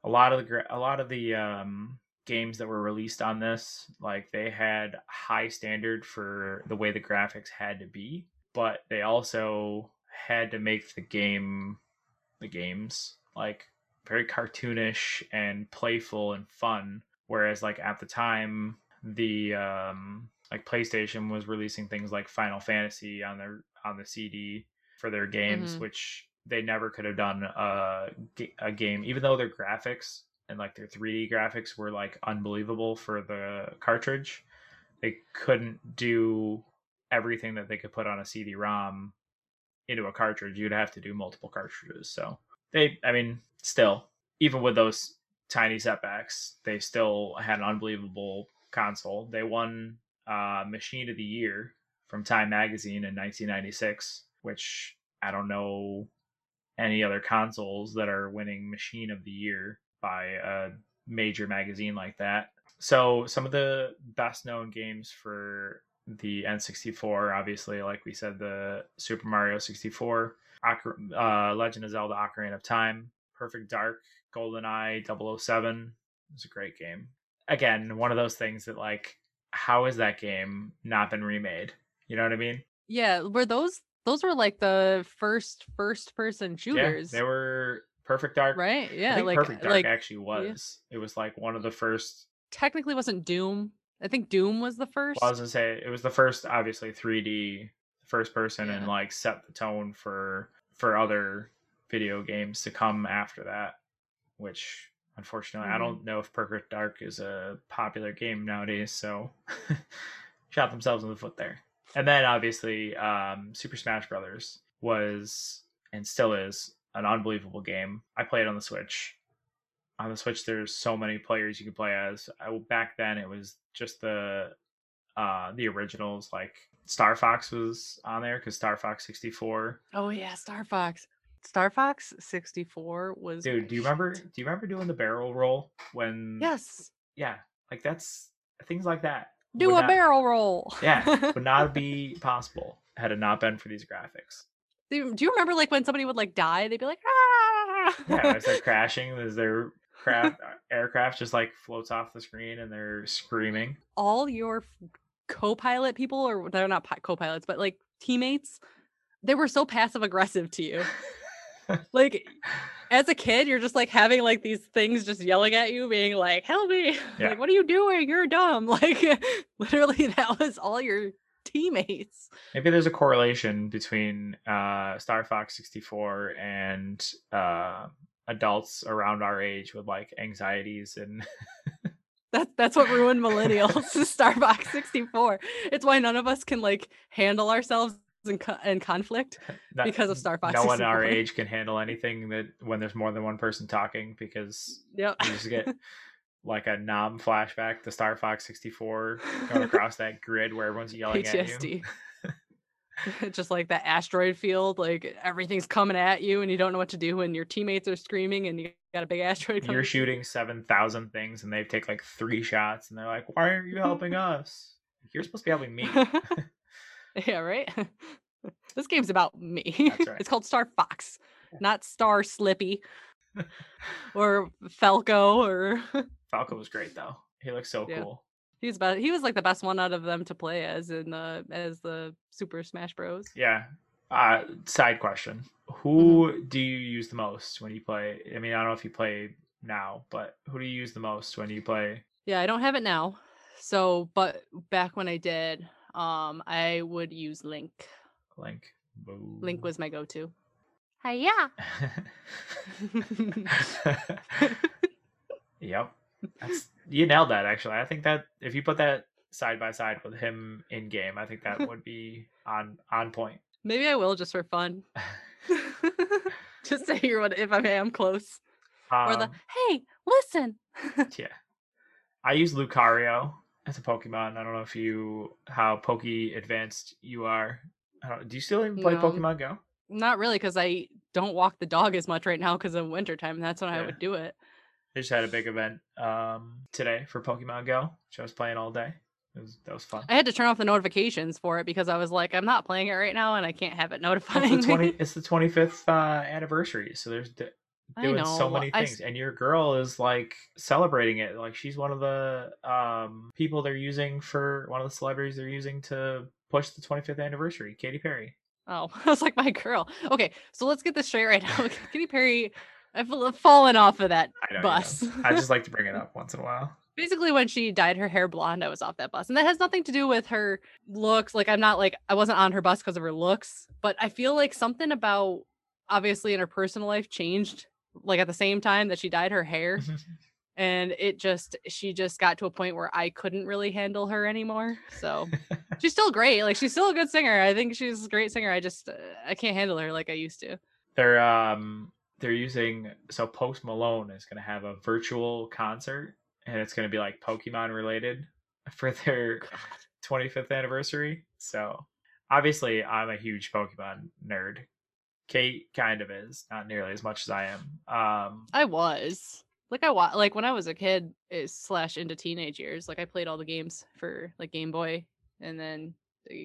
A lot of the a lot of the um, games that were released on this, like they had high standard for the way the graphics had to be, but they also had to make the game the games like very cartoonish and playful and fun whereas like at the time the um like PlayStation was releasing things like Final Fantasy on their on the CD for their games mm-hmm. which they never could have done a, a game even though their graphics and like their 3D graphics were like unbelievable for the cartridge they couldn't do everything that they could put on a CD-ROM into a cartridge, you'd have to do multiple cartridges. So they, I mean, still, even with those tiny setbacks, they still had an unbelievable console. They won uh, Machine of the Year from Time Magazine in 1996, which I don't know any other consoles that are winning Machine of the Year by a major magazine like that. So some of the best known games for the N64, obviously, like we said, the Super Mario 64, uh, Legend of Zelda Ocarina of Time, Perfect Dark, GoldenEye 007. It's a great game. Again, one of those things that, like, how has that game not been remade? You know what I mean? Yeah, were those those were like the first first person shooters. Yeah, they were Perfect Dark. Right? Yeah, like Perfect Dark like, actually was. Yeah. It was like one of the first technically wasn't Doom I think Doom was the first. Well, I was gonna say it was the first, obviously 3D first person, yeah. and like set the tone for for other video games to come after that. Which unfortunately, mm-hmm. I don't know if Perfect Dark is a popular game nowadays. So <laughs> shot themselves in the foot there. And then obviously, um, Super Smash Brothers was and still is an unbelievable game. I played on the Switch on the Switch, there's so many players you can play as. I, back then, it was just the uh the originals. Like Star Fox was on there because Star Fox 64. Oh yeah, Star Fox. Star Fox 64 was. Dude, do you remember? Do you remember doing the barrel roll when? Yes. Yeah, like that's things like that. Do a not, barrel roll. yeah, <laughs> would not be possible had it not been for these graphics. Do, you remember like when somebody would like die? They'd be like, ah. yeah, as they're <laughs> crashing, as they're craft <laughs> aircraft just like floats off the screen and they're screaming. All your co-pilot people, or they're not co-pilots, but like teammates, they were so passive aggressive to you. like as a kid, you're just like having like these things just yelling at you, being like, "Help me! <laughs> Yeah. Like, what are you doing? You're dumb!" <laughs> Like, literally, that was all your teammates. Maybe there's a correlation between uh, Star Fox 64 and uh, adults around our age with like anxieties and <laughs> that's that's what ruined millennials Star Fox 64 it's why none of us can like handle ourselves in, co- in conflict <laughs> Not, because of Star Fox no one our <laughs> age can handle anything that when there's more than one person talking because yep. you just get <laughs> like a knob flashback to Star Fox 64 going across that grid where everyone's yelling PTSD. at you just like that asteroid field, like everything's coming at you and you don't know what to do and your teammates are screaming and you got a big asteroid coming. You're shooting 7,000 things and they take like three shots and they're like, why aren't you helping us? You're supposed to be helping me. <laughs> yeah, right? <laughs> this game's about me. <laughs> Right. it's called Star Fox, not Star Slippy or Falco or Falco was great though. He looks so Yeah. cool. he was about he was like the best one out of them to play as in the as the Super Smash Bros. Yeah. Uh, side question: Who do you use the most when you play? I mean, I don't know if you play now, but who do you use the most when you play? Yeah, I don't have it now. So, but back when I did, um, I would use Link. Link. Boo. Link was my go-to. Hiya. <laughs> yep. That's, you nailed that. Actually, I think that if you put that side by side with him in game, I think that <laughs> would be on on point. Maybe I will just for fun. <laughs> just to hear what if I am close. or the Um, hey, listen. Yeah. I use Lucario as a Pokemon. I don't know if you how Poke Advanced you are. I don't, do you still even play No. Pokemon Go? Not really, because I don't walk the dog as much right now because of wintertime. That's when I would do it. They just had a big event um, today for Pokemon Go, which I was playing all day. It was that was fun. I had to turn off the notifications for it because I was like, I'm not playing it right now and I can't have it It's notifying <laughs> the twenty. me. It's the twenty fifth uh, anniversary, so there's I doing so many I things, and your girl is like celebrating it. Like she's one of the um, people they're using for one of the celebrities they're using to push the twenty fifth anniversary. Katy Perry. Oh, <laughs> I was like, my girl. Okay, so let's get this straight right now. <laughs> Katy Perry, I've fallen off of that I know. you bus. know. I just like to bring it <laughs> up once in a while. Basically, when she dyed her hair blonde, I was off that bus. And that has nothing to do with her looks. Like, I'm not like, I wasn't on her bus because of her looks, but I feel like something about obviously in her personal life changed, like at the same time that she dyed her hair. <laughs> and it just she just got to a point where I couldn't really handle her anymore. So she's still great. Like she's still a good singer. I think she's a great singer. I just uh, I can't handle her like I used to. they're um they're using so Post Malone is going to have a virtual concert and it's going to be like Pokemon related <laughs> for their 25th anniversary. So obviously I'm a huge Pokemon nerd. Kate kind of is, not nearly as much as I am. Um I was like I wa- like when I was a kid is slash into teenage years. Like I played all the games for like Game Boy and then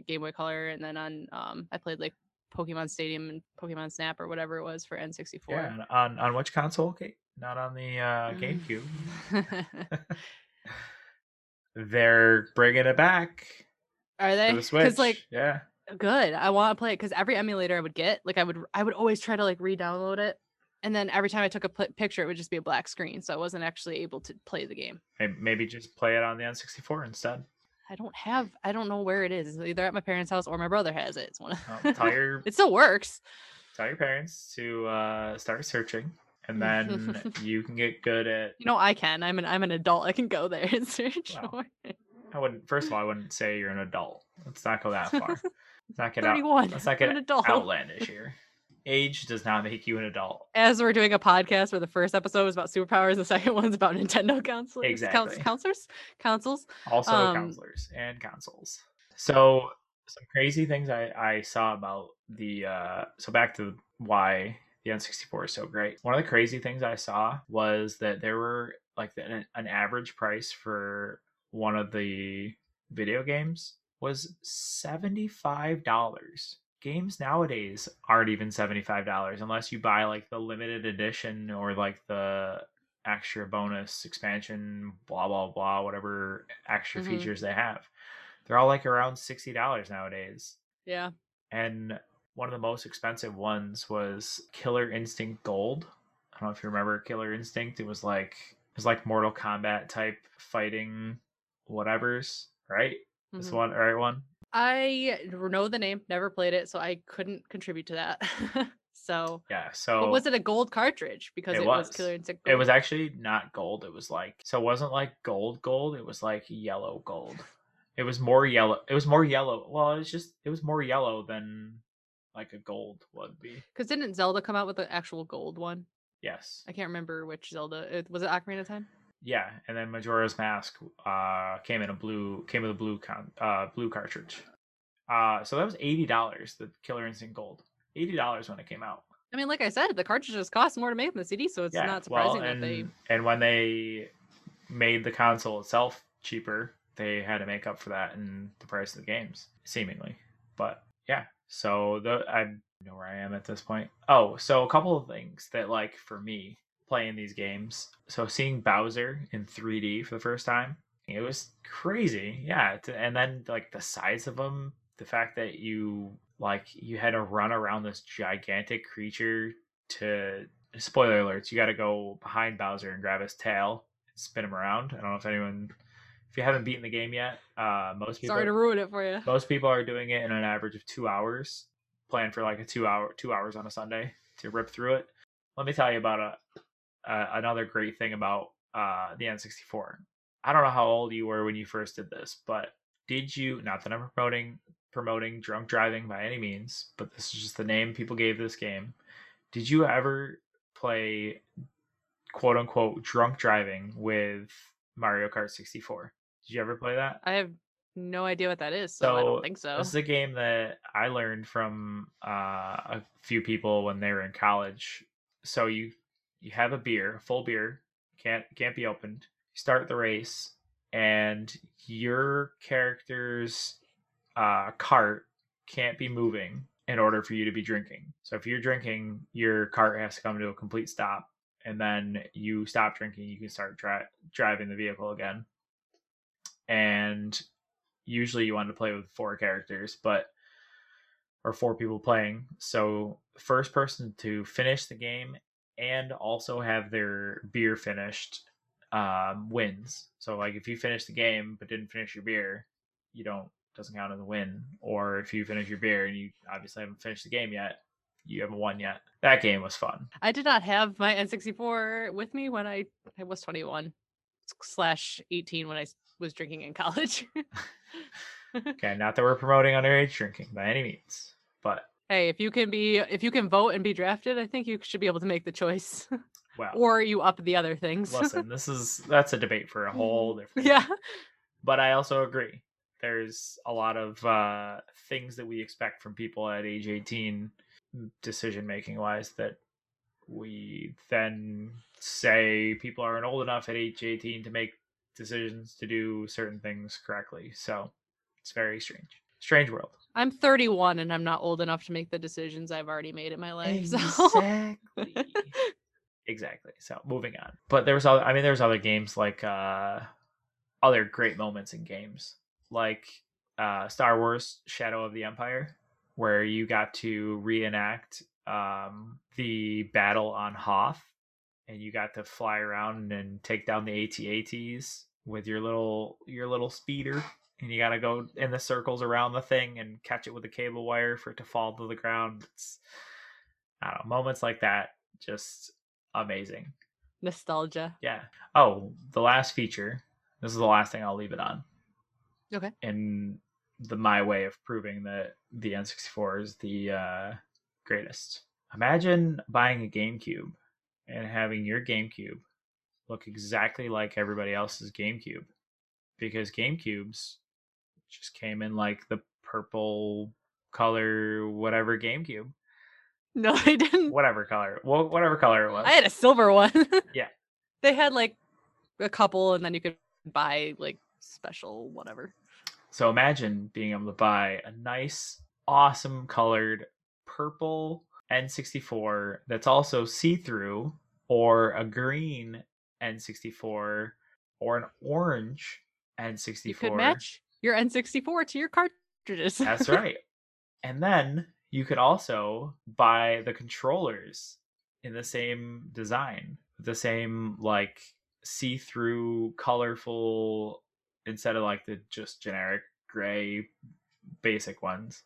Game Boy Color and then on um I played like Pokemon Stadium and Pokemon Snap or whatever it was for N64. yeah, on on which console, Kate? Not on the uh GameCube. <laughs> They're bringing it back Are they? Because like yeah. Good, I want to play it because every emulator I would get, like I would I would always try to like re-download it, and then every time I took a picture, it would just be a black screen, so I wasn't actually able to play the game. May- Maybe just play it on the N64 instead. I don't have I don't know where it is. It's either at my parents' house or my brother has it. It's one of Well, tell <laughs> your it still works. tell your parents to uh, start searching, and then <laughs> you can get good at. You know I can. I'm an I'm an adult. I can go there and <laughs> search it. I wouldn't. First of all, I wouldn't say you're an adult. Let's not go that far. Let's not get out. 31. Let's not get an adult. outlandish here. Age does not make you an adult. As we're doing a podcast where the first episode was about superpowers, the second one's about Nintendo counselors. Exactly. counselors? Councils. Also, Um, counselors and consoles. So, some crazy things I I saw about the. uh So back to why the N64 is so great. One of the crazy things I saw was that there were like the, an, an average price for one of the video games was $75. Games nowadays aren't even $75 unless you buy like the limited edition or like the extra bonus expansion, blah, blah, blah, whatever extra Mhm. features they have. They're all like around $60 nowadays. Yeah. And one of the most expensive ones was Killer Instinct Gold. I don't know if you remember Killer Instinct. It was like it was like Mortal Kombat type fighting whatever's, right? This Mhm. one, right one? I know the name, never played it, so I couldn't contribute to that. <laughs> so, Yeah. So but was it a gold cartridge? Because It it, was. was. Killer Instinct. it was actually not gold. It was like so it wasn't like gold gold, it was like yellow gold. It was more yellow. It was more yellow. Well, it was just it was more yellow than like a gold would be. Because didn't Zelda come out with the actual gold one? Yes. I can't remember which Zelda. It, was it Ocarina of Time? Yeah, and then Majora's Mask uh came in a blue came with a blue con uh blue cartridge. Uh, so that was eighty dollars. The Killer Instinct Gold, eighty dollars when it came out. I mean, like I said, the cartridges cost more to make than the CD, so it's not surprising well, and, that they. and when they made the console itself cheaper, they had to make up for that in the price of the games, seemingly. But yeah, so the I know where I am at this point. Oh, so a couple of things that like for me playing these games. So seeing Bowser in 3D for the first time, it was crazy. Yeah, and then like the size of him, the fact that you like you had to run around this gigantic creature to spoiler alerts, you got to go behind Bowser and grab his tail and spin him around. I don't know if anyone if you haven't beaten the game yet, uh, most people sorry to ruin it for you. Most people are doing it in an average of two hours. Plan for like a two hour two hours on a Sunday to rip through it. Let me tell you about a, another great thing about uh, the N64. I don't know how old you were when you first did this, but did you? Not that I'm promoting promoting drunk driving by any means, but this is just the name people gave this game. Did you ever play quote unquote drunk driving with Mario Kart 64? Did you ever play that? I have no idea what that is, so, so I don't think so. This is a game that I learned from uh, a few people when they were in college. So you you have a beer, a full beer, can't can't be opened. You start the race, and your character's uh, cart can't be moving in order for you to be drinking. So if you're drinking, your cart has to come to a complete stop, and then you stop drinking. You can start dri- driving the vehicle again and usually you want to play with four characters, but or four people playing. So first person to finish the game and also have their beer finished um, wins. So like if you finish the game but didn't finish your beer, you don't doesn't count as a win. Or if you finish your beer and you obviously haven't finished the game yet, you haven't won yet. That game was fun. I did not have my N64 with me when I, I was 21 slash 18 when I was drinking in college. <laughs> <laughs> okay, not that we're promoting underage drinking by any means, but hey, if you can be if you can vote and be drafted, I think you should be able to make the choice. <laughs> Well, or you up the other things. listen, <laughs> this is that's a debate for a whole different. Yeah, but I also agree. There's a lot of uh, things that we expect from people at age 18, decision making wise, that we then say people aren't old enough at age 18 to make decisions to do certain things correctly. So it's very strange. Strange world. I'm 31 and I'm not old enough to make the decisions I've already made in my life. <laughs> Exactly. So. exactly. So moving on. But there was other I mean there's other games like uh other great moments in games. Like uh Star Wars Shadow of the Empire where you got to reenact um the battle on Hoth and you got to fly around and take down the AT-ATs with your little your little speeder and you got to go in the circles around the thing and catch it with a cable wire for it to fall to the ground. It's I don't know, moments like that just amazing. Nostalgia. Yeah. Oh, the last feature. This is the last thing I'll leave it on. Okay. And the my way of proving that the N64 is the uh, greatest. Imagine buying a GameCube and having your GameCube look exactly like everybody else's GameCube because GameCubes just came in like the purple color, whatever GameCube. No, <laughs> they didn't. Whatever color. Well, whatever color it was. I had a silver one. <laughs> yeah. They had like a couple, and then you could buy like special whatever. So imagine being able to buy a nice, awesome colored purple N64 that's also see through, or a green N64 or an orange N64. You could match your N64 to your cartridges. That's <laughs> right. And then you could also buy the controllers in the same design, the same like see-through, colorful instead of like the just generic gray basic ones.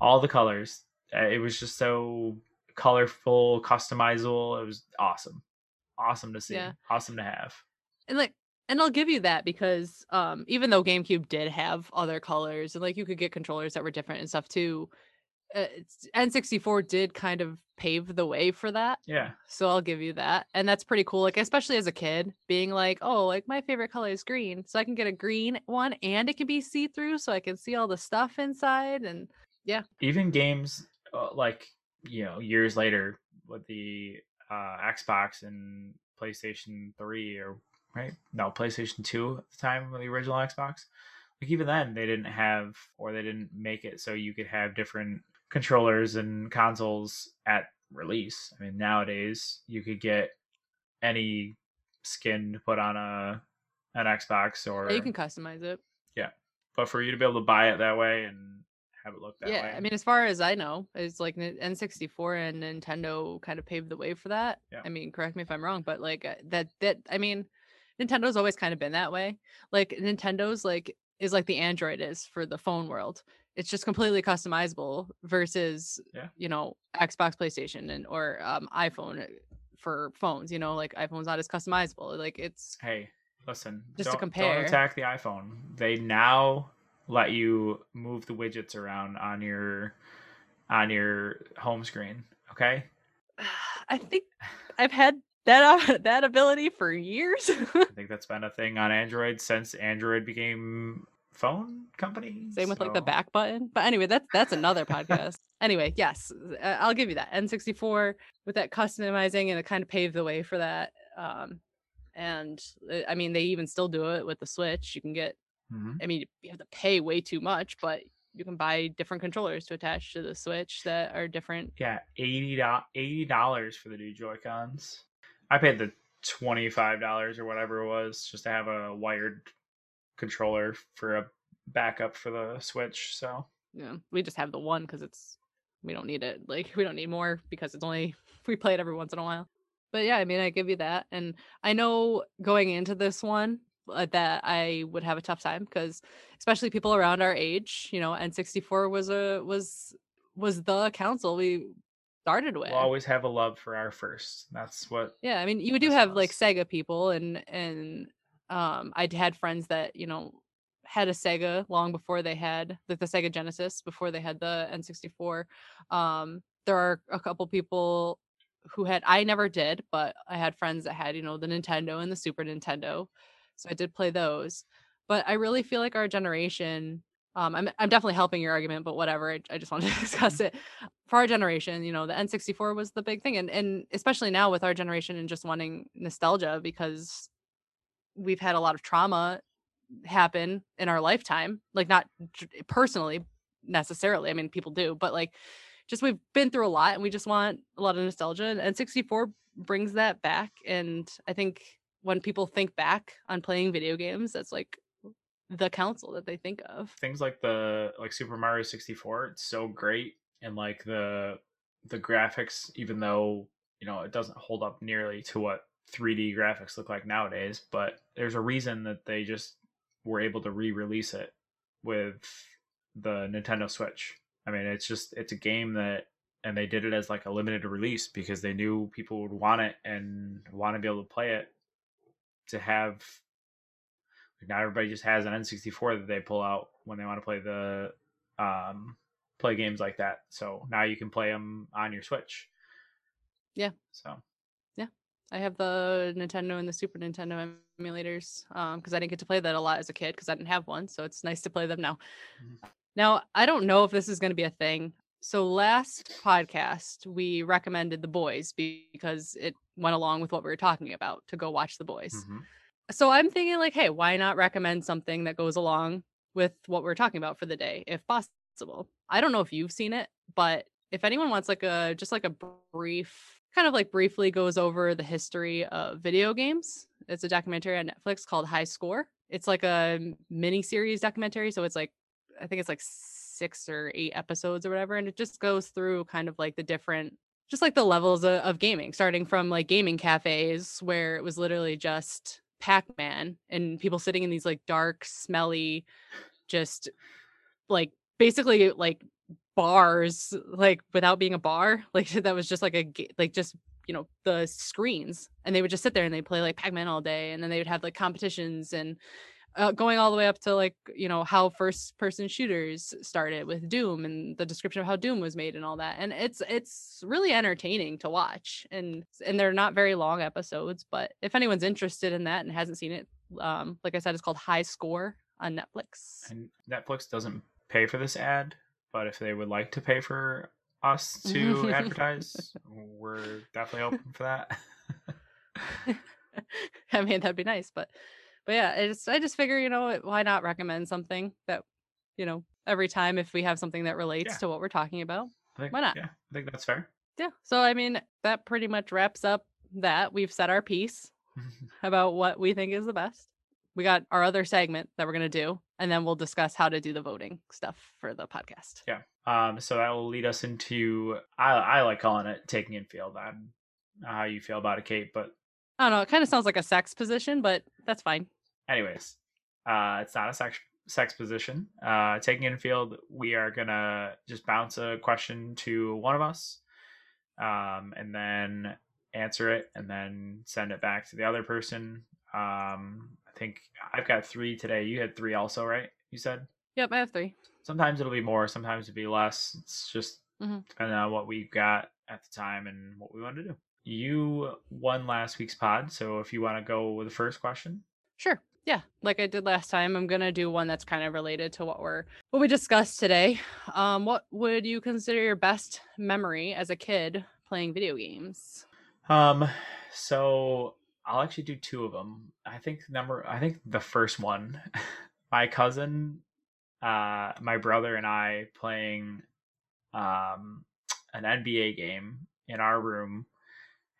All the colors. Uh, it was just so colorful, customizable. It was awesome awesome to see. Yeah. Awesome to have. And like and I'll give you that because um even though GameCube did have other colors and like you could get controllers that were different and stuff too, uh, N64 did kind of pave the way for that. Yeah. So I'll give you that. And that's pretty cool. Like, especially as a kid, being like, oh, like my favorite color is green. So I can get a green one and it can be see through so I can see all the stuff inside. And yeah. Even games uh, like you know years later with the uh, Xbox and PlayStation Three or right no PlayStation Two at the time of the original Xbox. Like even then they didn't have or they didn't make it so you could have different controllers and consoles at release. I mean nowadays you could get any skin to put on a an Xbox or you can customize it. Yeah. But for you to be able to buy it that way and have it look that yeah. way. I mean, as far as I know, it's like N- N64 and Nintendo kind of paved the way for that. Yeah. I mean, correct me if I'm wrong, but like uh, that, that, I mean, Nintendo's always kind of been that way. Like Nintendo's like, is like the Android is for the phone world. It's just completely customizable versus, Yeah. you know, Xbox, PlayStation, and or um, iPhone uh, for phones. You know, like iPhone's not as customizable. Like it's hey, listen, Just to compare. don't attack the iPhone. They now let you move the widgets around on your on your home screen. Okay, <sighs> I think I've had that uh, <laughs> that ability for years. I <laughs> think that's been a thing on Android since Android became phone company. Same with like the back button. But anyway, that's that's another podcast. Anyway, yes, uh, I'll give you that. N64 with that customizing and it kind of paved the way for that. Um, and uh, I mean, they even still do it with the Switch. You can get, Mhm. I mean, you have to pay way too much, but you can buy different controllers to attach to the Switch that are different. Yeah, eighty dollars for the new Joy Cons. I paid the twenty five dollars or whatever it was just to have a wired controller for a backup for the Switch. So know, we just have the one because it's we don't need it. Like we don't need more because it's only <laughs> we play it every once in a while. But yeah, I mean, I give you that, and I know going into this one uh, that I would have a tough time because especially people around our age, you know, N64 was a was was the console we started with. we'll always have a love for our first. That's what Yeah, I mean, you do have like. Sega people, and and um, I'd had friends that you know had a Sega long before they had the, the Sega Genesis, before they had the N64. Um, there are a couple people who had I never did, but I had friends that had you know the Nintendo and the Super Nintendo, so I did play those. But I really feel like our generation. Um, I'm I'm definitely helping your argument, but whatever. I, I just wanted to <laughs> discuss it for our generation, you know, the N64 was the big thing. And and especially now with our generation and just wanting nostalgia because we've had a lot of trauma happen in our lifetime. Like not personally necessarily. I mean, people do, but like just we've been through a lot and we just want a lot of nostalgia. And N64 brings that back. And I think when people think back on playing video games, that's like the council that they think of. things like the like Super Mario 64, it's so great and like the the graphics even though, you know, it doesn't hold up nearly to what 3D graphics look like nowadays, but there's a reason that they just were able to re-release it with the Nintendo Switch. I mean, it's just it's a game that and they did it as like a limited release because they knew people would want it and want to be able to play it to have like not everybody just has an N64 that they pull out when they want to play the um play games like that. So now you can play them on your Switch. Yeah. So Yeah, I have the Nintendo and the Super Nintendo em- emulators um because I didn't get to play that a lot as a kid because I didn't have one, so it's nice to play them now. Mhm. Now I don't know if this is going to be a thing. So last podcast we recommended The Boys because it went along with what we were talking about to go watch The Boys. mhm. So I'm thinking like, hey, why not recommend something that goes along with what we're talking about for the day, if possible? I don't know if you've seen it, but if anyone wants like a just like a brief, kind of like briefly goes over the history of video games, it's a documentary on Netflix called High Score. It's like a mini series documentary, so it's like I think it's like six or eight episodes or whatever, and it just goes through kind of like the different just like the levels of, of gaming, starting from like gaming cafes where it was literally just Pac-Man and people sitting in these like dark, smelly, just like basically like bars, like without being a bar, <laughs> like that was just like a like just you know the screens, and they would just sit there and they play like Pac-Man all day, and then they would have like competitions and uh, going all the way up to like you know how first person shooters started with doom and the description of how doom was made and all that and it's it's really entertaining to watch and and they're not very long episodes but if anyone's interested in that and hasn't seen it um like i said it's called high score on netflix And Netflix doesn't pay for this ad, but if they would like to pay for us to <laughs> advertise, we're definitely open for that. <laughs> <laughs> I mean, that'd be nice, but but yeah, I just I just figure, you know, why not recommend something that, you know, every time if we have something that relates Yeah. to what we're talking about. Think, Why not? Yeah, I think that's fair. Yeah. So I mean, that pretty much wraps up that. We've said our piece <laughs> about what we think is the best. We got our other segment that we're gonna do, and then we'll discuss how to do the voting stuff for the podcast. Yeah. Um, so that will lead us into I I like calling it taking in field. I don't how you feel about it, Kate, but I don't know. It kind of sounds like a sex position, but that's fine. Anyways, uh, it's not a sex sex position. Uh, taking in field, we are gonna just bounce a question to one of us, um, and then answer it, and then send it back to the other person. Um, I think I've got three today. You had three also, right? You said. Yep, I have three. sometimes it'll be more sometimes it'll be less it's just Mhm. depending on what we've got at the time and what we want to do you won last week's pod so if you want to go with the first question Sure. Yeah, like I did last time, I'm gonna do one that's kind of related to what we're what we discussed today. Um, what would you consider your best memory as a kid playing video games? um so i'll actually do two of them i think number i think the first one <laughs> my cousin uh my brother and i playing um an nba game in our room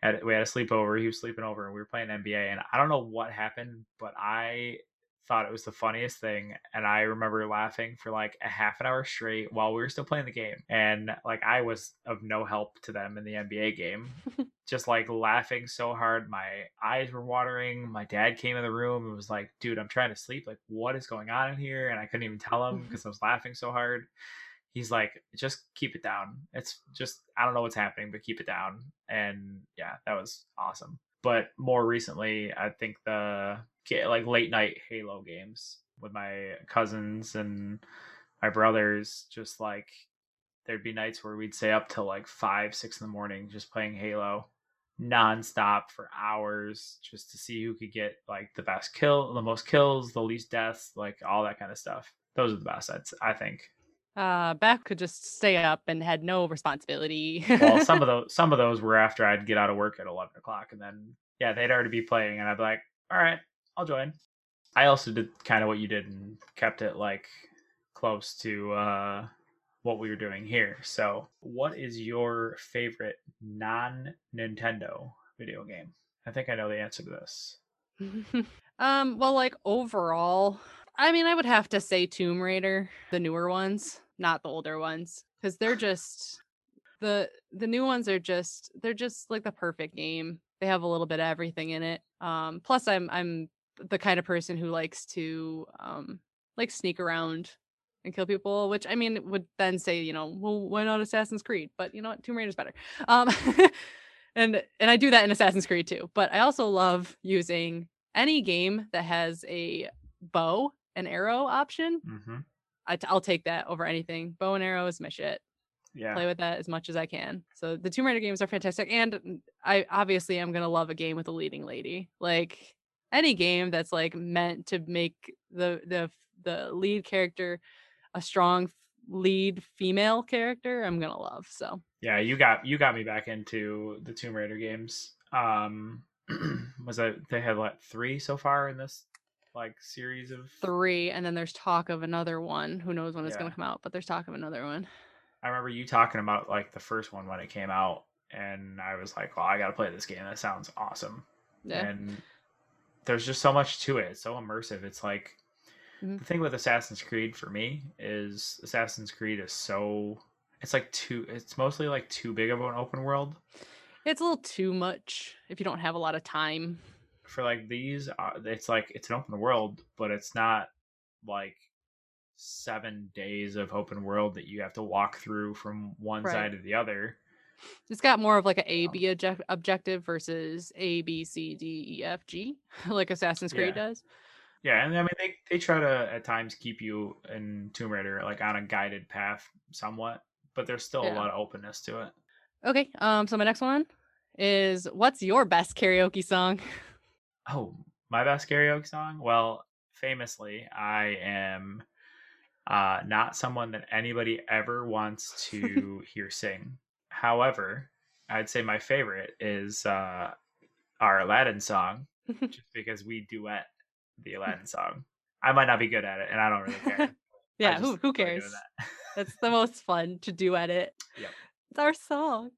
had we had a sleepover. He was sleeping over, and we were playing NBA. And I don't know what happened, but I thought it was the funniest thing. And I remember laughing for like a half an hour straight while we were still playing the game. And like I was of no help to them in the NBA game, <laughs> just like laughing so hard, my eyes were watering. My dad came in the room and was like, "Dude, I'm trying to sleep. Like, what is going on in here?" And I couldn't even tell him <laughs> because I was laughing so hard he's like just keep it down. It's just i don't know what's happening but keep it down. And yeah that was awesome. But more recently i think the like late night halo games with my cousins and my brothers just like there'd be nights where we'd stay up till like five six in the morning just playing halo nonstop for hours just to see who could get like the best kill the most kills the least deaths like all that kind of stuff. Those are the best I'd, i think Uh, Beth could just stay up and had no responsibility. well, some of <laughs> those some of those were after I'd get out of work at eleven o'clock, and then yeah, they'd already be playing, and I'd be like, all right, I'll join. I also did kind of what you did and kept it like close to uh, what we were doing here. So, what is your favorite non Nintendo video game? I think I know the answer to this. <laughs> um, well, like overall, I mean, I would have to say Tomb Raider, the newer ones, not the older ones, because they're <sighs> just the the new ones are just they're just like the perfect game. They have a little bit of everything in it. Um, plus, I'm I'm the kind of person who likes to um like sneak around and kill people, which I mean would then say, you know, well, why not Assassin's Creed? But you know what, Tomb Raider's better. Um, <laughs> and and I do that in Assassin's Creed too. But I also love using any game that has a bow and arrow option. Mm-hmm. I t- I'll take that over anything. Bow and arrow is my shit. Yeah, Play with that as much as I can. So the Tomb Raider games are fantastic, and mm, I obviously am gonna love a game with a leading lady. Like any game that's like meant to make the the the lead character a strong lead female character, I'm gonna love. So yeah, you got you got me back into the Tomb Raider games. Um, <clears throat> was that they had what three so far in this like series of three, and then there's talk of another one. Who knows when it's gonna come out? But there's talk of another one. I remember you talking about like the first one when it came out, and I was like, "Well, I got to play this game. That sounds awesome." Yeah. And there's just so much to it. It's so immersive. It's like Mhm. the thing with Assassin's Creed for me is Assassin's Creed is so it's like too it's mostly like too big of an open world It's a little too much if you don't have a lot of time. For like these uh, it's like it's an open world but it's not like seven days of open world that you have to walk through from one Right. side to the other It's got more of like a A Um, object- objective versus A B C D E F G, <laughs> like Assassin's Creed Yeah. does. Yeah, and I mean they, they try to at times keep you in Tomb Raider like on a guided path somewhat, but there's still a lot of openness to it. Okay. Um. So my next one is what's your best karaoke song? <laughs> Oh, my best karaoke song? Well, famously, I am uh, not someone that anybody ever wants <laughs> to hear sing. However, I'd say my favorite is uh, our Aladdin song, <laughs> just because we duet the Aladdin song. I might not be good at it, and I don't really care. <laughs> Yeah. Who who cares? that. It's the most fun to duet it. Yep. It's our song.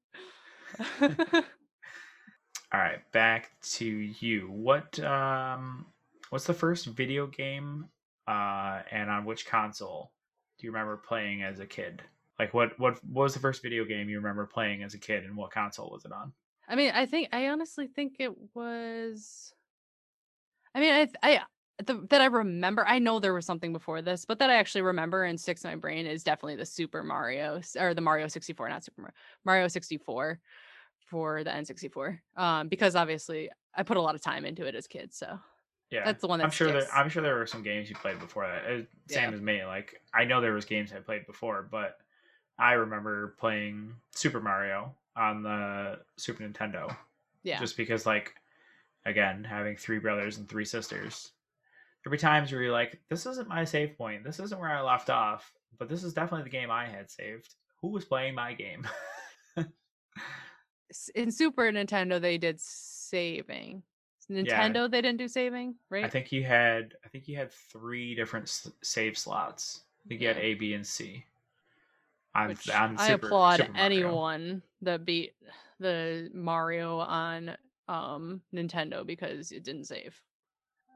All right, back to you. What um what's the first video game uh and on which console do you remember playing as a kid? Like what what, what was the first video game you remember playing as a kid and what console was it on? I mean, I think I honestly think it was. I mean, I I the, that I remember. I know there was something before this, but that I actually remember and sticks in my brain is definitely the Super Mario or the Mario sixty four, not Super Mario, Mario sixty four for the N sixty four. Um, because obviously I put a lot of time into it as kids, so Yeah. that's the one that I'm sure that I'm sure there were some games you played before that. Uh, Same Yeah. as me. Like I know there was games I played before, but I remember playing Super Mario on the Super Nintendo. yeah, just because like again having three brothers and three sisters there'll be times where you're like this isn't my save point this isn't where i left off but this is definitely the game i had saved who was playing my game <laughs> in Super Nintendo they did saving. Nintendo they didn't do saving, right? i think you had i think you had three different s- save slots i think you had a b and c on, Which on I Super- applaud Super anyone that beat the Mario on um Nintendo because it didn't save.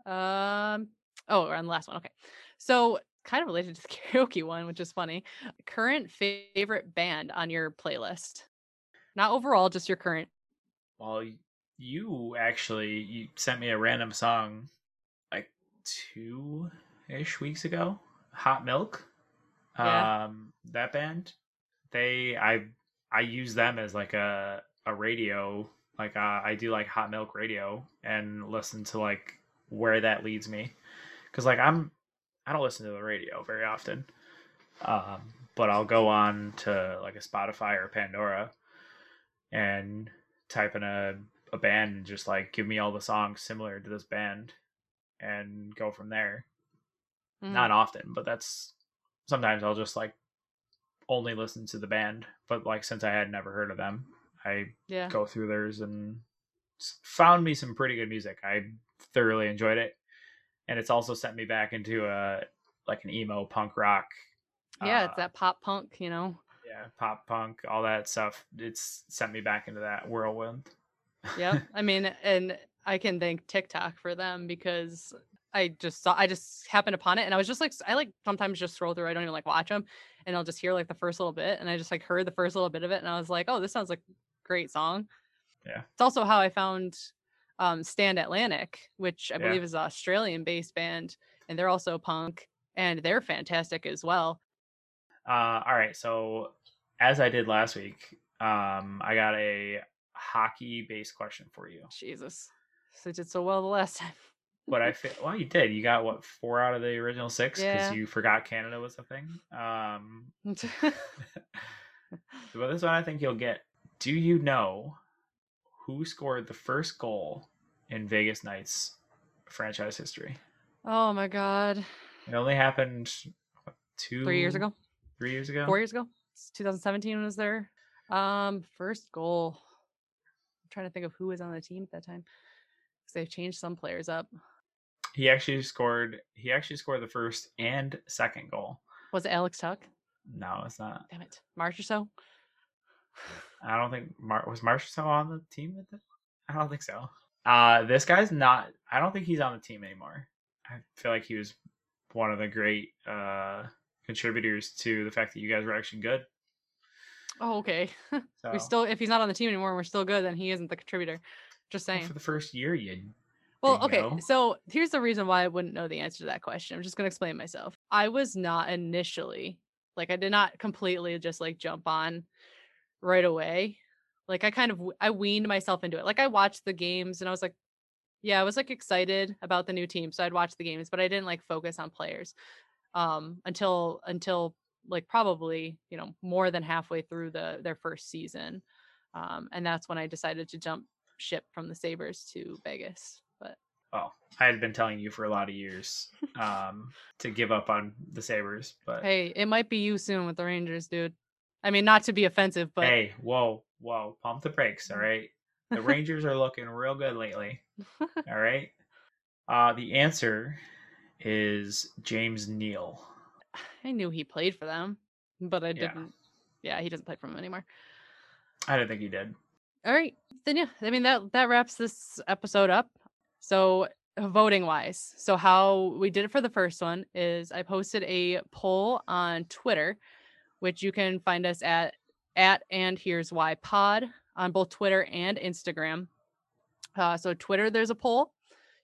Um oh, on the last one. Okay. So kind of related to the <laughs> karaoke one, which is funny. Current favorite band on your playlist. Not overall, just your current. well you actually you sent me a random song like two ish weeks ago hot milk Yeah. um that band they i i use them as like a a radio like uh, i do like hot milk radio and listen to like where that leads me because like i'm i don't listen to the radio very often um but i'll go on to like a spotify or pandora and type in a, a band and just like give me all the songs similar to this band and go from there Mhm. not often, but that's sometimes I'll just like only listen to the band. But like since I had never heard of them, I Yeah. go through theirs and found me some pretty good music. I thoroughly enjoyed it, and it's also sent me back into a like an emo punk rock. Yeah, it's uh, that pop punk, you know. Yeah pop punk all that stuff. It's sent me back into that whirlwind. Yeah. <laughs> I mean, and I can thank TikTok for them because I just saw I just happened upon it and I was just like I like sometimes just scroll through. I don't even like watch them and I'll just hear like the first little bit and I just like heard the first little bit of it and I was like, "Oh, this sounds like great song." Yeah. It's also how I found um Stand Atlantic, which I Yeah. believe is an Australian-based band and they're also punk and they're fantastic as well. Uh, all right, so as I did last week, um, I got a hockey-based question for you. Jesus. So I did so well the last time. But I <laughs> feel well, you did. You got what four out of the original six because Yeah. you forgot Canada was a thing. Um, <laughs> but this one I think you'll get. Do you know who scored the first goal in Vegas Knights franchise history? oh my god. It only happened what, two, 3 years ago. Three years ago. four years ago. It's 2017 was there. Um, first goal. I'm trying to think of who was on the team at that time because they've changed some players up. He actually scored. He actually scored the first and second goal. Was it Alex Tuch? No, it's not. Damn it, Marchessault. I don't think Mar- was Marshall on the team the. I don't think so. Uh, this guy's not. I don't think he's on the team anymore. I feel like he was one of the great uh, contributors to the fact that you guys were actually good. Oh, okay. <laughs> So we still, if he's not on the team anymore, and we're still good. Then he isn't the contributor. Just well, saying. for the first year, you Well, okay. Bingo. So here's the reason why I wouldn't know the answer to that question. I'm just going to explain myself. I was not initially, like, I did not completely just like jump on right away. Like, I kind of, I weaned myself into it. Like, I watched the games and I was like, Yeah, I was like excited about the new team, so I'd watch the games, but I didn't like focus on players um until until like probably, you know, more than halfway through the their first season. Um and that's when I decided to jump ship from the Sabres to Vegas. But Oh, I had been telling you for a lot of years um, to give up on the Sabres, but hey, it might be you soon with the Rangers, dude. I mean, not to be offensive, but hey, whoa, whoa, pump the brakes, all right? The Rangers are looking real good lately, <laughs> all right? Uh, the answer is James Neal. I knew he played for them, but I didn't. Yeah, he doesn't play for them anymore. I don't think he did. All right, then yeah, I mean that that wraps this episode up. So voting wise, so how we did it for the first one is I posted a poll on Twitter, which you can find us at at and here's why pod on both Twitter and Instagram. Uh, so Twitter, there's a poll.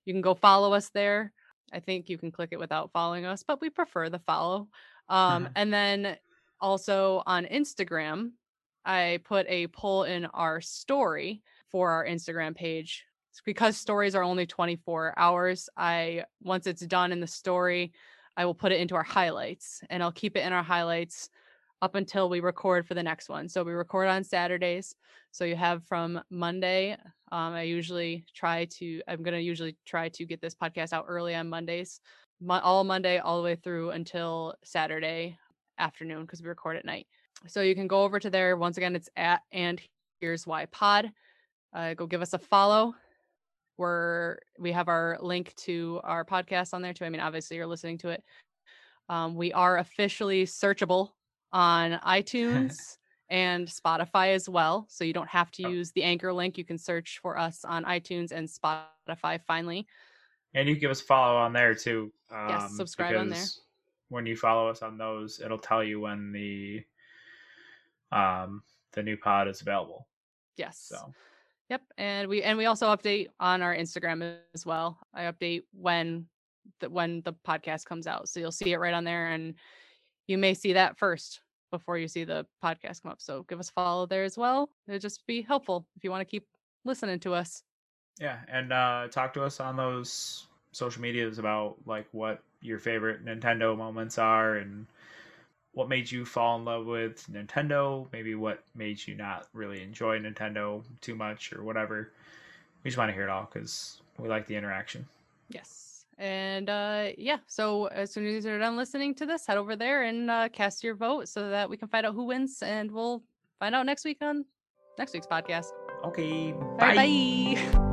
You can go follow us there. I think you can click it without following us, but we prefer the follow. Um, Mhm. And then also on Instagram, I put a poll in our story for our Instagram page. It's because stories are only 24 hours. I once it's done in the story, I will put it into our highlights and I'll keep it in our highlights up until we record for the next one. So we record on Saturdays. So you have from Monday. Um, I usually try to, I'm going to usually try to get this podcast out early on Mondays, Mo- all Monday, all the way through until Saturday afternoon because we record at night. So you can go over to there. Once again, it's at and here's why pod. Uh, go give us a follow. We're we have our link to our podcast on there too. I mean, obviously you're listening to it. Um, we are officially searchable on <laughs> iTunes and Spotify as well. So you don't have to Oh. use the anchor link. You can search for us on iTunes and Spotify finally. And you can give us a follow on there too. Um, Yes, subscribe on there. When you follow us on those, it'll tell you when the um the new pod is available. Yes. So Yep, and we and we also update on our Instagram as well. I update when the when the podcast comes out, so you'll see it right on there, and you may see that first before you see the podcast come up. So give us a follow there as well. It'd just be helpful if you want to keep listening to us. yeah, and uh talk to us on those social medias about like what your favorite Nintendo moments are and what made you fall in love with Nintendo, maybe what made you not really enjoy Nintendo too much or whatever. We just want to hear it all because we like the interaction. Yes, and uh, yeah. So as soon as you're done listening to this, head over there and uh, cast your vote so that we can find out who wins, and we'll find out next week on next week's podcast. Okay, right, bye.